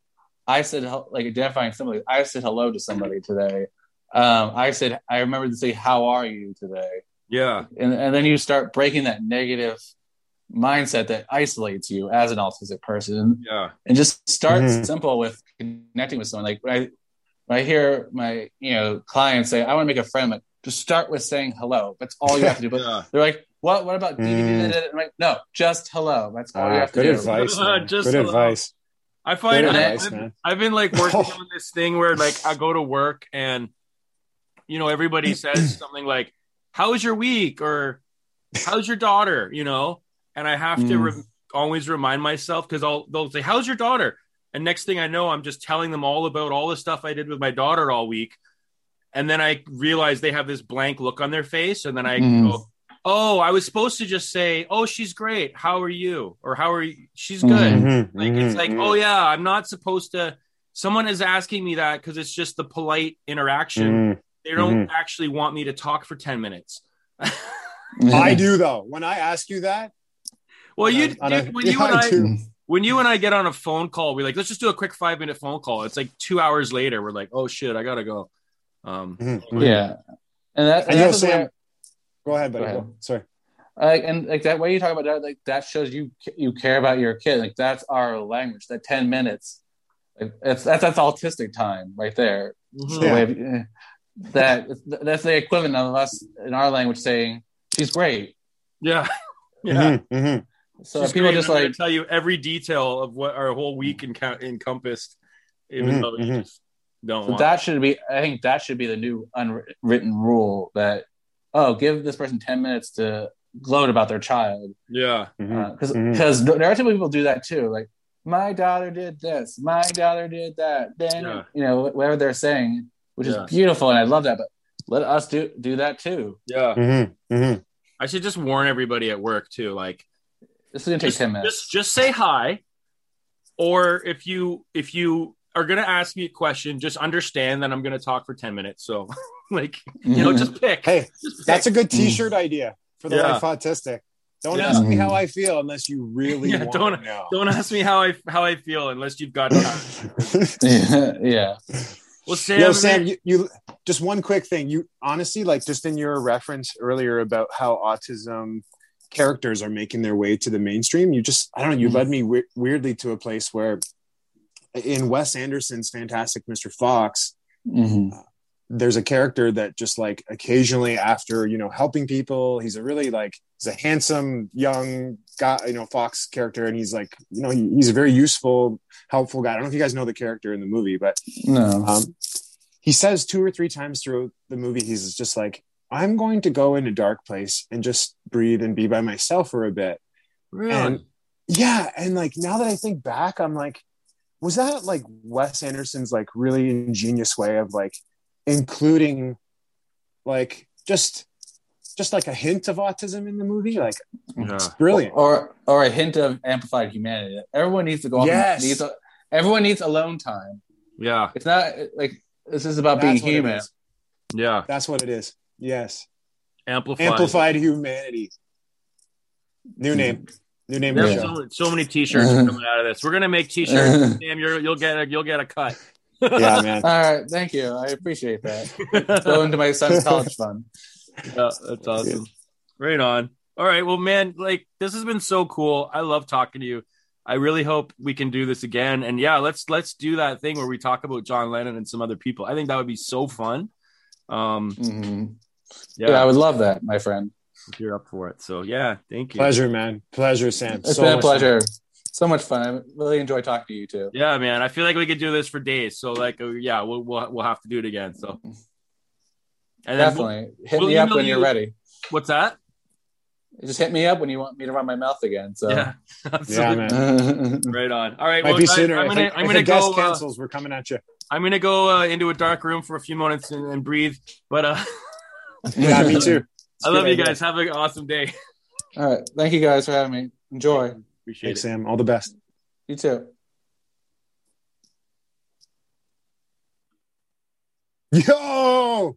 I said like identifying somebody. I said hello to somebody today. Um, I said I remember to say how are you today, yeah, and and then you start breaking that negative mindset that isolates you as an autistic person, yeah, and just start Mhm. simple with connecting with someone. Like when I when I hear my you know clients say I want to make a friend, like just start with saying hello. That's all you have to do. But yeah. they're like, what? What about Mm. I'm like, no, just hello. That's all you Ah, have to do. advice. man. Just good hello. advice. I find Good I, advice, I've, man. I've been like working on this thing where like I go to work and you know everybody says something like how's your week or how's your daughter you know and I have to Mm. re- always remind myself because I'll they'll say how's your daughter and next thing I know I'm just telling them all about all the stuff I did with my daughter all week and then I realize they have this blank look on their face and then I Mm. go oh I was supposed to just say oh she's great how are you or how are you she's good Mhm, like it's like, oh yeah, I'm not supposed to. Someone is asking me that because it's just the polite interaction. Mhm. They don't actually want me to talk for ten minutes. I do though. When I ask you that, well, on a- you on a- when you and I I when you and I get on a phone call, we're like, let's just do a quick five minute phone call. It's like two hours later, we're like, oh shit, I gotta go. Um, Mhm, mhm. Yeah, and that And and yo, that's Sam, where, go ahead, buddy. Go ahead. Go. Sorry. like and like that way you talk about that, like that shows you you care about your kid. Like that's our language. That ten minutes, like that's that's, that's autistic time right there. mhm. Yeah. Way of- that that's the equivalent of us in our language saying she's great. yeah, yeah. Mhm, mhm. So She's people great. just I'm like tell you every detail of what our whole week enco- encompassed, even Mhm, though you mhm. just don't So want. that should be. I think that should be the new unwritten rule that oh, give this person ten minutes to gloat about their child yeah, because Mhm. because there are some people do that too. Like my daughter did this, my daughter did that. Then Yeah. you know whatever they're saying, which Yeah. is beautiful, and I love that. But let us do do that too. yeah. Mhm, mhm. I should just warn everybody at work too. Like, This is gonna take just, ten minutes. just just say hi, or if you if you are gonna ask me a question, just understand that I'm gonna talk for ten minutes. So, like, you know, just pick. Hey, Just pick. that's a good T-shirt idea for the Yeah. life autistic. Don't Yeah. ask me how I feel unless you really Yeah, want don't- to know. don't ask me how I how I feel unless you've got time. yeah, yeah. Well, Sam, Yo, Sam, you, you just one quick thing. You honestly, like, just in your reference earlier about how autism characters are making their way to the mainstream, you just, I don't know, you Mhm. led me we- weirdly to a place where in Wes Anderson's Fantastic Mr. Fox, Mhm. there's a character that just like occasionally after you know helping people he's a really like he's a handsome young guy you know fox character and he's like you know he, he's a very useful helpful guy i don't know if you guys know the character in the movie but No. um, he says two or three times throughout the movie he's just like i'm going to go in a dark place and just breathe and be by myself for a bit really? and yeah and like now that i think back i'm like was that like wes anderson's like really ingenious way of like including like just just like a hint of autism in the movie like yeah. it's brilliant Or or a hint of amplified humanity. Everyone needs to go off. Yes. And needs a, everyone needs alone time. yeah, It's not like this is about That's being human. yeah. that's what it is yes Amplified. amplified humanity new mm-hmm. name new name There's so, so many T-shirts coming out of this. We're gonna make T-shirts. Mm-hmm. Sam, you're, you'll get a, you'll get a cut. yeah man All right, thank you. I appreciate that. Go into my son's college fund. Yeah, that's awesome. Right on. All right. Well, man, like this has been so cool. I love talking to you. I really hope we can do this again. And yeah, let's let's do that thing where we talk about John Lennon and some other people. I think that would be so fun. Um, Mhm. yeah, Yeah. I would love that, my friend. if you're up for it. So yeah, thank you. pleasure man pleasure sam It's So been a much fun. pleasure. So much fun. I really enjoy talking to you too. Yeah, man. I feel like we could do this for days. So like, uh, yeah, we'll we'll, we'll have to do it again. So. And then we'll- Definitely. Hit we'll me up when you're you- ready. what's that? Just hit me up when you want me to run my mouth again. So Yeah, Yeah, absolutely. man. Right on. All right. Might well, be guys, sooner. I'm gonna, a- I'm if gonna a guest go. Uh, cancels, we're coming at you. I'm gonna go uh, into a dark room for a few moments and, and breathe. But uh, Yeah, me too. It's I a love good you idea. guys. Have an awesome day. All right. Thank you guys for having me. Enjoy. Appreciate Thanks, it. Sam. All the best. You too. Yo!